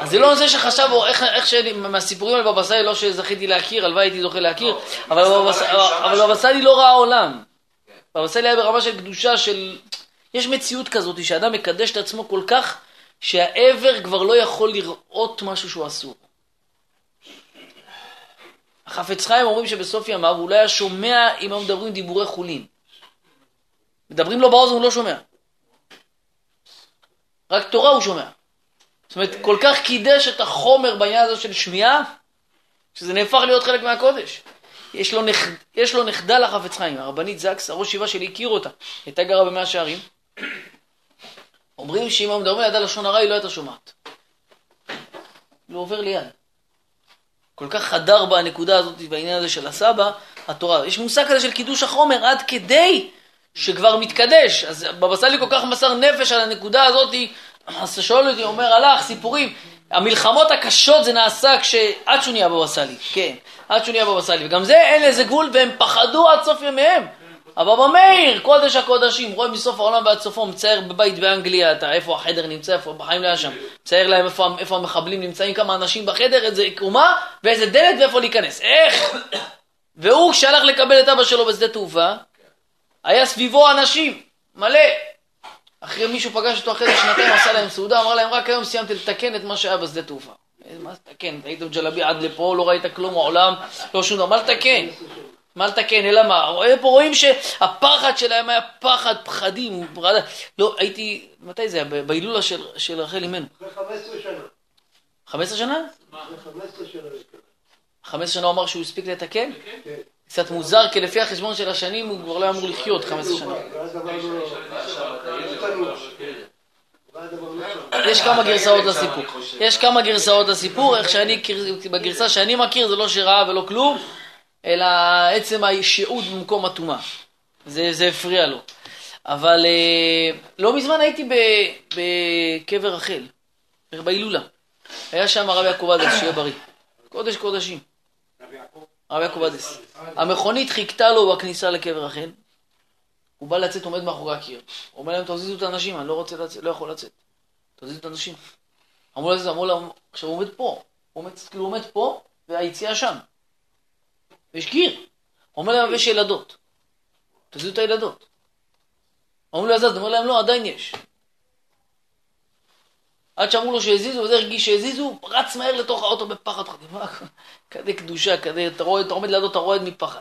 אז זה לא נושא שחשב, איך, שאני, מהסיפורים על בבא סאלי, לא שזכיתי להכיר, הלוואי הייתי זוכה להכיר, ס- אבל בבא סאלי לא ראה עולם. בבא סאלי היה ברמה של קדושה של... יש מציאות כזאת שאדם מקדש את עצמו כל כך, שהעבר כבר לא יכול לראות משהו שהוא אסור. החפץ חיים אומרים שבסוף ימיו הוא לא היה שומע אם היו מדברים דיבורי חולין. מדברים לו באוזן, הוא לא שומע. רק תורה הוא שומע. זאת אומרת, כל כך קידש את החומר בעניין הזה של שמיעה, שזה נהפך להיות חלק מהקודש. יש לו, נכ... יש לו נכדה לחפץ חיים, הרבנית זקס, הראש ישיבה שלי הכיר אותה, הייתה גרה במאה שערים. אומרים שאם היו מדברים לידה לשון הרע, היא לא הייתה שומעת. הוא עובר ליד. כל כך חדר בנקודה הזאת, בעניין הזה של הסבא, התורה. יש מושג כזה של קידוש החומר עד כדי שכבר מתקדש. אז בבא סאלי כל כך מסר נפש על הנקודה הזאת, אז שואל אותי, אומר, הלך, סיפורים. המלחמות הקשות זה נעשה כש... עד שהוא נהיה בבא סאלי, כן, עד שהוא נהיה בבא סאלי. וגם זה, אין לזה גבול, והם פחדו עד סוף ימיהם. הבבא מאיר, קודש הקודשים, רואה מסוף העולם ועד סופו, מצייר בבית באנגליה, אתה, איפה החדר נמצא, איפה, בחיים לא שם. מצייר להם איפה, איפה המחבלים נמצאים, כמה אנשים בחדר, איזה קומה, ואיזה דלת ואיפה להיכנס. איך? והוא, כשהלך לקבל את אבא שלו בשדה תעופה, היה סביבו אנשים, מלא. אחרי מישהו פגש אותו אחרי זה שנתיים, עשה להם סעודה, אמר להם, רק היום סיימתי לתקן את מה שהיה בשדה תעופה. מה לתקן? היית בג'לבי עד לפה, לא ראית כלום מעולם, לא שום דבר, מה לתקן? מה לתקן, אלא מה? רואה פה רואים שהפחד שלהם היה פחד, פחדים, פחד... לא, הייתי, מתי זה היה? בהילולה של, של רחל אימנו. זה 15 שנה. 15 15 שנה? שנה. 15 שנה הוא אמר שהוא הספיק לתקן? כן. קצת מוזר, כי לפי החשבון של השנים הוא כבר לא אמור לחיות 15 שנה. לא. יש כמה גרסאות לסיפור. יש כמה גרסאות לסיפור, איך שאני, בגרסה שאני מכיר זה לא שראה ולא כלום, אלא עצם השהות במקום הטומאה. זה, זה הפריע לו. אבל אה, לא מזמן הייתי בקבר רחל, בהילולה. היה שם הרב יעקב אדס, שיהיה בריא. קודש קודשים. הרב יעקב אדס. המכונית חיכתה לו בכניסה לקבר רחל. הוא בא לצאת, עומד מאחורי הקיר. הוא אומר להם, תזיזו את האנשים, אני לא רוצה לצאת, לא יכול לצאת. תזיזו את האנשים. אמרו לו, אמרו לו, עכשיו הוא עומד פה. הוא עומד, כאילו הוא עומד פה, והיציאה שם. ויש קיר. אומר להם, יש ילדות. תזיזו את הילדות. אומרים לו, הזז, אומר להם, לא, עדיין יש. עד שאמרו לו שהזיזו, וזה הרגיש שהזיזו, רץ מהר לתוך האוטו בפחד. כזה קדושה, כזה, אתה רואה, אתה עומד לידו, אתה רועד מפחד.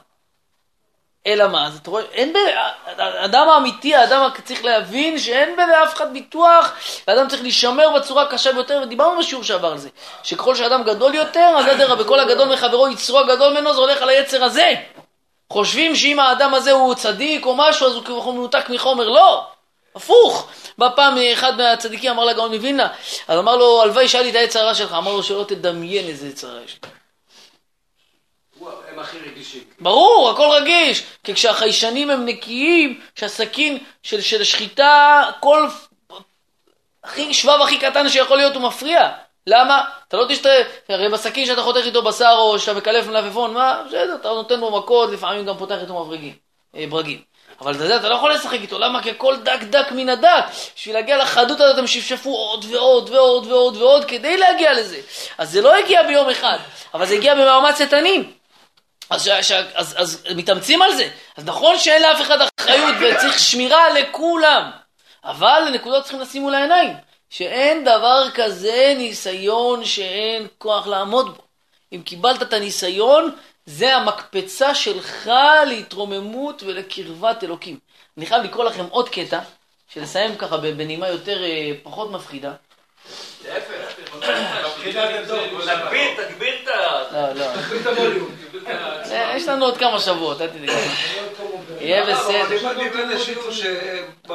אלא מה, אז אתה רואה, אין ב... האדם האמיתי, האדם צריך להבין שאין בזה אף אחד ביטוח, האדם צריך להישמר בצורה הקשה ביותר, ודיברנו בשיעור שעבר על זה, שככל שאדם גדול יותר, אז אדרבה, כל הגדול מחברו יצרו הגדול ממנו, זה הולך על היצר הזה. חושבים שאם האדם הזה הוא צדיק או משהו, אז הוא כביכול מנותק מחומר, לא, הפוך. בא פעם אחד מהצדיקים אמר לגאון מווילנה, אז אמר לו, הלוואי שהיה לי את היצר הרע שלך, אמר לו שלא תדמיין איזה יצר הרע יש לי. הם הכי רגישים. ברור, הכל רגיש. כי כשהחיישנים הם נקיים, שהסכין של, של שחיטה, כל הכי שבב הכי קטן שיכול להיות הוא מפריע. למה? אתה לא תשתה, הרי בסכין שאתה חותך איתו בשר או שאתה מקלף מלפפון, מה? בסדר, אתה נותן בו מכות, לפעמים גם פותח איתו מברגים, אה, ברגים. אבל אתה יודע, אתה לא יכול לשחק איתו, למה? כי הכל דק דק מן הדק. בשביל להגיע לחדות הזאת הם שפשפו עוד ועוד ועוד ועוד ועוד כדי להגיע לזה. אז זה לא הגיע ביום אחד, אבל זה הגיע במאמץ איתנים. אז, אז, אז, אז מתאמצים על זה. אז נכון שאין לאף אחד אחריות וצריך שמירה לכולם, אבל לנקודות צריכים לשים מול העיניים, שאין דבר כזה ניסיון שאין כוח לעמוד בו. אם קיבלת את הניסיון, זה המקפצה שלך להתרוממות ולקרבת אלוקים. אני חייב לקרוא לכם עוד קטע, שלסיים ככה בנימה יותר, אה, פחות מפחידה. תגביר, תגביר את ה... לא, לא. אה, יש לנו עוד כמה שבועות, אל תדאג. יהיה בסדר.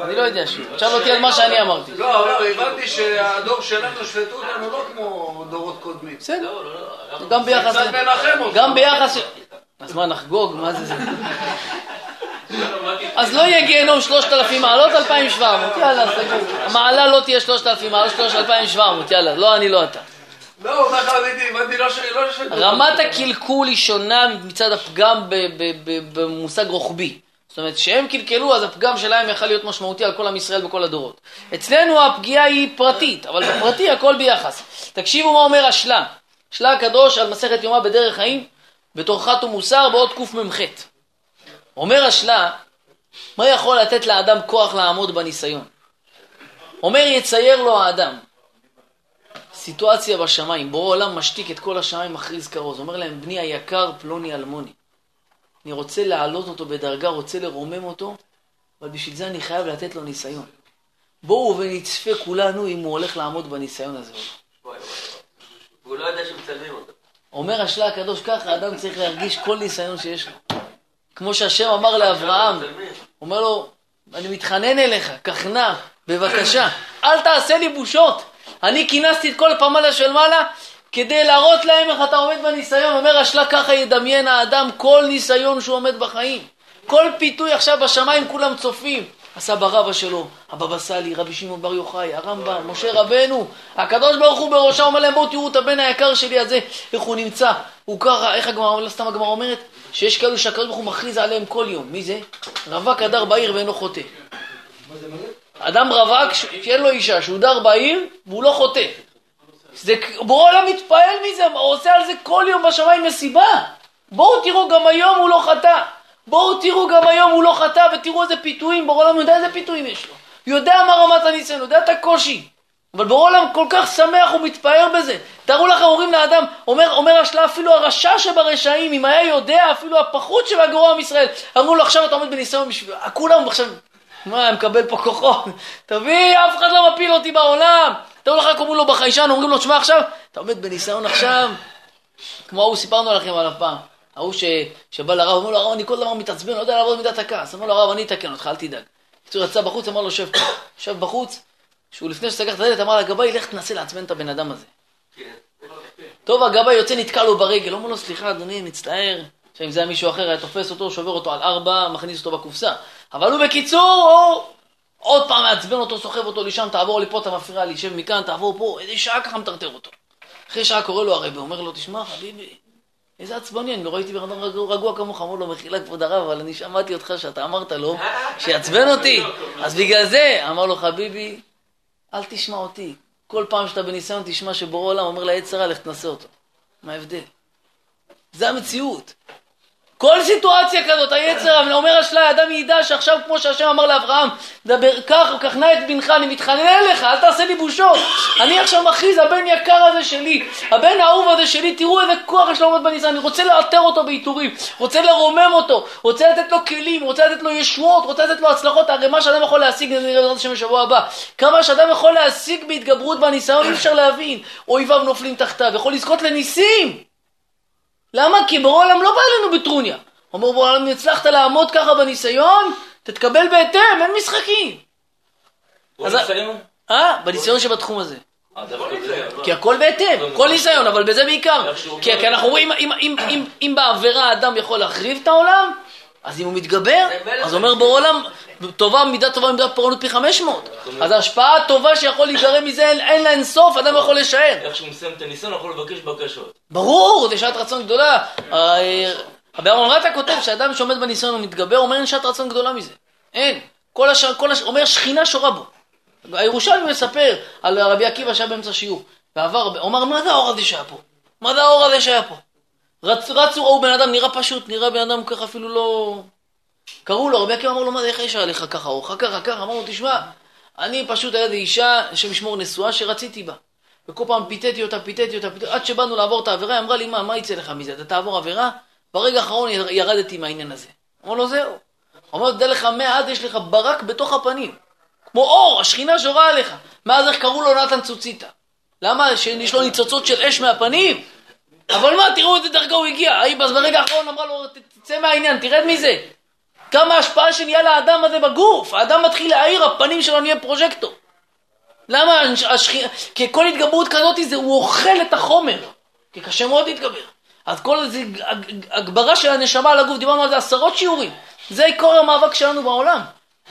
אני לא יודע שיעור. תשאל אותי על מה שאני אמרתי. לא, לא, הבנתי שהדור שלנו שפטו אותנו לא כמו דורות קודמים. בסדר. גם ביחס... קצת מנחם אותך. גם ביחס... אז מה, נחגוג? מה זה זה? אז לא יהיה גיהנום 3,000 מעלות, 2,700, יאללה, סגור. המעלה לא תהיה 3,000 מעלות, 3,700, יאללה, לא אני, לא אתה. לא, ככה הבנתי, הבנתי, לא ש... לא. רמת הקלקול היא שונה מצד הפגם במושג רוחבי. זאת אומרת, כשהם קלקלו, אז הפגם שלהם יכול להיות משמעותי על כל עם ישראל בכל הדורות. אצלנו הפגיעה היא פרטית, אבל בפרטי הכל ביחס. תקשיבו מה אומר השלה. שלה הקדוש על מסכת יומא בדרך חיים, בתור חת ומוסר בעוד קמ"ח. אומר השלה, מה יכול לתת לאדם כוח לעמוד בניסיון? אומר יצייר לו האדם, סיטואציה בשמיים, בורא עולם משתיק את כל השמיים, מכריז כרוז, אומר להם, בני היקר פלוני אלמוני. אני רוצה להעלות אותו בדרגה, רוצה לרומם אותו, אבל בשביל זה אני חייב לתת לו ניסיון. בואו ונצפה כולנו אם הוא הולך לעמוד בניסיון הזה או לא. יודע שמצלמים אותו. אומר השלה הקדוש ככה, האדם צריך להרגיש כל ניסיון שיש לו. כמו שהשם אמר לאברהם, אומר לו, אני מתחנן אליך, קח נא, בבקשה, אל תעשה לי בושות. אני כינסתי את כל פמלה של מעלה כדי להראות להם איך אתה עומד בניסיון. אומר השלה, ככה ידמיין האדם כל ניסיון שהוא עומד בחיים. כל פיתוי עכשיו בשמיים כולם צופים. הסבא רבא שלו, הבבא סאלי, רבי שמעון בר יוחאי, הרמב"ם, משה רבנו, הקדוש ברוך הוא בראשה אומר להם בואו תראו את הבן היקר שלי הזה, איך הוא נמצא, הוא ככה, איך הגמרא, לא סתם הגמרא אומרת, שיש כאלו שהקדוש ברוך הוא מכריז עליהם כל יום, מי זה? רווק הדר בעיר ואינו חוטא. אדם רווק שאין לו אישה, שהוא דר בעיר והוא לא חוטא. זה, בורא עולם מתפעל מזה, הוא עושה על זה כל יום בשמיים מסיבה. בואו תראו, גם היום הוא לא חטא. בואו תראו, גם היום הוא לא חטא, ותראו איזה פיתויים, בורא עולם יודע איזה פיתויים יש לו. יודע מה רמת הניסיון, יודע את הקושי. אבל בורא עולם כל כך שמח, הוא מתפאר בזה. תארו לכם, אומרים לאדם, אומר, אומר השלה, אפילו הרשע שברשעים, אם היה יודע, אפילו הפחות שבגרוע עם ישראל, אמרו לו, עכשיו אתה עומד בניסיון בשביל... כולם עכשיו, מה, אני מקבל פה כוחות? תביא, אף אחד לא מפיל אותי בעולם. תראו לך, אומרים לו בחיישן, אומרים לו, תשמע עכשיו, אתה עומד בניסיון עכשיו, כמו ההוא סיפרנו לכם עליו פעם. ההוא ש... שבא לרב, אמר לו, הרב, אני כל דבר מתעצבן, לא יודע לעבוד מידת הכעס. אמר לו, הרב, אני אתקן אותך, אל תדאג. בקיצור, יצא בחוץ, אמר לו, שב פה. יושב בחוץ, שהוא לפני שסגר את הדלת, אמר לגבאי, לך תנסה לעצבן את הבן אדם הזה. טוב, הגבאי יוצא, נתקע לו ברגל, אומר לו, סליחה, אדוני, מצטער. עכשיו, אם זה היה מישהו אחר, היה תופס אותו, שובר אותו על ארבע, מכניס אותו בקופסה. אבל הוא בקיצור, הוא עוד פעם מעצבן אותו, סוחב אותו לשם, תעבור לי פה, אתה מפריע לי, שב מכאן, תעבור פה, איזה שעה ככה מטרטר אותו. אחרי שעה קורא לו הרבי, אומר לו, תשמע, חביבי, איזה עצבני, אני לא ראיתי בן אדם רגוע, רגוע כמוך, אמר לו, מחילה כבוד הרב, אבל אני שמעתי אותך שאתה אמרת לו, שיעצבן אותי, אז בגלל זה, אמר לו, חביבי, אל תשמע אותי. כל פעם שאתה בניסיון תשמע שבורא עולם אומר לעץ הרע, לך תנסה אותו. מה ההבדל? זה המציאות. כל סיטואציה כזאת, היצר אומר אשלי, אדם ידע שעכשיו כמו שהשם אמר לאברהם, דבר כך וכך נא את בנך, אני מתחנן אליך, אל תעשה לי בושות. אני עכשיו מכריז, הבן יקר הזה שלי, הבן האהוב הזה שלי, תראו איזה כוח יש לו עומד בניסן, אני רוצה לאתר אותו בעיטורים, רוצה לרומם אותו, רוצה לתת לו כלים, רוצה לתת לו ישועות, רוצה לתת לו הצלחות, הרי מה שאדם יכול להשיג, נראה בעזרת השם בשבוע הבא, כמה שאדם יכול להשיג בהתגברות בניסיון, אי אפשר להבין. אויביו נופלים תחתיו, יכול לזכות לניסים. למה? כי ברור העולם לא בא אלינו בטרוניה. אומר ברור העולם, אם הצלחת לעמוד ככה בניסיון, תתקבל בהתאם, אין משחקים. אז-? אה? בניסיון שבתחום הזה. אה. כי הכל בהתאם, כל ניסיון, אבל בזה בעיקר. כי אנחנו רואים, אם בעבירה האדם יכול להחריב את העולם, אז אם הוא מתגבר, אז אומר בורא עולם, טובה, מידה טובה, מידה פורענות פי 500. אז ההשפעה הטובה שיכול להיגרם מזה, אין- לה אין סוף, אדם יכול לשער. איך שהוא מסיים את הניסיון, הוא יכול לבקש בקשות. ברור, זה שעת רצון גדולה. אה, רבי אהרון רטה כותב שאדם שעומד בניסיון ומתגבר, אומר אין שעת רצון גדולה מזה. אין. כל השאר, כל השאר, אומר שכינה שורה בו. הירושלמי מספר על רבי עקיבא שהיה באמצע שיעור. ועבר, הוא אמר, מה זה האור הזה שהיה פה? מה זה האור הזה שהיה פה? רצ, רצו, ראו בן אדם, נראה פשוט, נראה בן אדם ככה אפילו לא... קראו לו, רבי עקיבא אמר לו, מה זה, איך יש עליך ככה אור? ככה, ככה, אמר לו, תשמע, אני פשוט היה לי אישה, השם ישמור נשואה, שרציתי בה. וכל פעם פיתיתי אותה, פיתיתי אותה, פיתיתי, עד שבאנו לעבור את העבירה, היא אמרה לי, מה, מה יצא לך מזה? אתה תעבור עבירה? ברגע האחרון יר- ירדתי מהעניין הזה. אמר לו, זהו. הוא אומר, תדע לך, מעד יש לך ברק בתוך הפנים. כמו אור, השכינה שורה עליך. מאז איך קראו לו נתן צוציתא. למה? שיש לו ניצוצות של אש מהפנים? אבל מה, תראו איזה דרגה הוא הגיע. היא אז ברגע האחרון אמרה לו, "ת- תצא מהעניין, תרד מזה. כמה השפעה שנהיה לאדם הזה בגוף. האדם מתחיל להעיר, הפנים שלו נהיה פרוז'קטור. למה? השכינה, כי כל התגברות כזאת זה הוא אוכל את החומר. כי קשה מאוד להתגבר. אז כל זה הג- הגברה של הנשמה על הגוף, דיברנו על זה עשרות שיעורים. זה עיקר המאבק שלנו בעולם.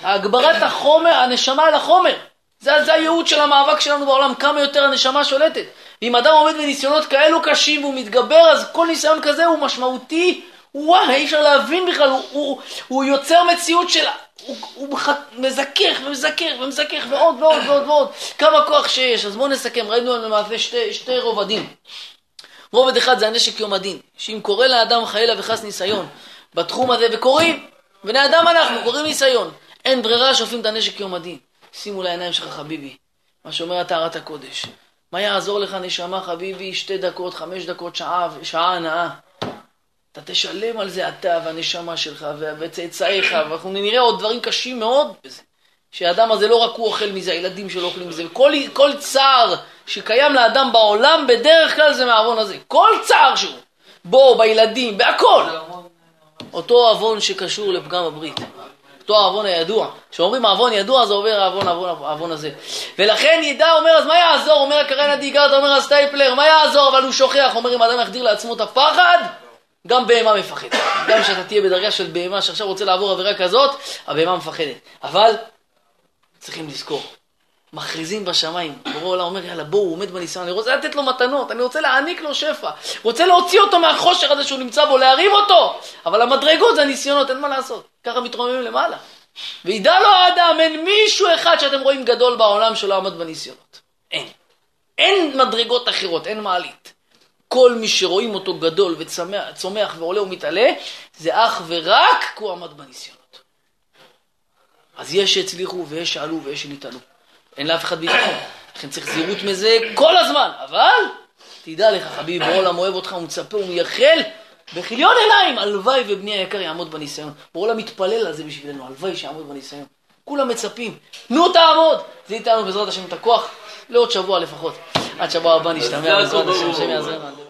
הגברת החומר, הנשמה על החומר. זה, זה הייעוד של המאבק שלנו בעולם, כמה יותר הנשמה שולטת. ואם אדם עומד בניסיונות כאלו קשים והוא מתגבר, אז כל ניסיון כזה הוא משמעותי. וואי, אי אפשר להבין בכלל, הוא, הוא, הוא יוצר מציאות של... הוא, הוא מח- מזכך ומזכך ומזכך ועוד ועוד ועוד ועוד. כמה כוח שיש. אז בואו נסכם, ראינו למעשה שתי, שתי רובדים. רובד אחד זה הנשק יום הדין, שאם קורה לאדם חלילה וחס ניסיון בתחום הזה, וקוראים, בני אדם אנחנו, קוראים ניסיון, אין ברירה, שופים את הנשק יום הדין. שימו לעיניים שלך חביבי, מה שאומר טהרת הקודש. מה יעזור לך נשמה חביבי, שתי דקות, חמש דקות, שעה, שעה הנאה. אתה תשלם על זה אתה והנשמה שלך וצאצאיך, ואנחנו נראה עוד דברים קשים מאוד בזה. שהאדם הזה לא רק הוא אוכל מזה, הילדים שלו אוכלים מזה, וכל כל צער שקיים לאדם בעולם, בדרך כלל זה מהעוון הזה. כל צער שהוא, בו, בילדים, בהכל. אותו עוון שקשור לפגם הברית. אותו העוון הידוע. כשאומרים העוון ידוע, זה עובר העוון, העוון, הזה. ולכן ידע, אומר, אז מה יעזור? אומר הקרן הדיגרת, אומר הסטייפלר, מה יעזור? אבל הוא שוכח, אומר, אם האדם יחדיר לעצמו את הפחד, גם בהמה מפחדת. גם כשאתה תהיה בדרגה של בהמה שעכשיו רוצה לעבור עבירה כזאת, הבהמה מפחדת. אבל צריכים לזכור, מכריזים בשמיים, בורא עולם אומר, יאללה, בואו, הוא עומד בניסיון, אני רוצה לתת לו מתנות, אני רוצה להעניק לו שפע, רוצה להוציא אותו מהחושך הזה שהוא נמצא בו, להרים אותו, אבל המדרגות זה הניסיונות, אין מה לעשות, ככה מתרוממים למעלה. וידע לו האדם, אין מישהו אחד שאתם רואים גדול בעולם שלא עמד בניסיונות. אין. אין מדרגות אחרות, אין מעלית. כל מי שרואים אותו גדול וצומח ועולה ומתעלה, זה אך ורק כי הוא עמד בניסיונות. אז יש שהצליחו ויש שעלו ויש שנתעלו. אין לאף אחד ביטחון. לכן צריך זהירות מזה כל הזמן. אבל תדע לך, חביבי, בעולם אוהב אותך, הוא מצפה, הוא מייחל בכיליון עיניים. הלוואי ובני היקר יעמוד בניסיון. בעולם מתפלל על זה בשבילנו, הלוואי שיעמוד בניסיון. כולם מצפים. נו תעמוד! זה ייתן לנו בעזרת השם את הכוח לעוד שבוע לפחות. עד שבוע הבא נשתמע בעזרת השם, השם יעזרנו.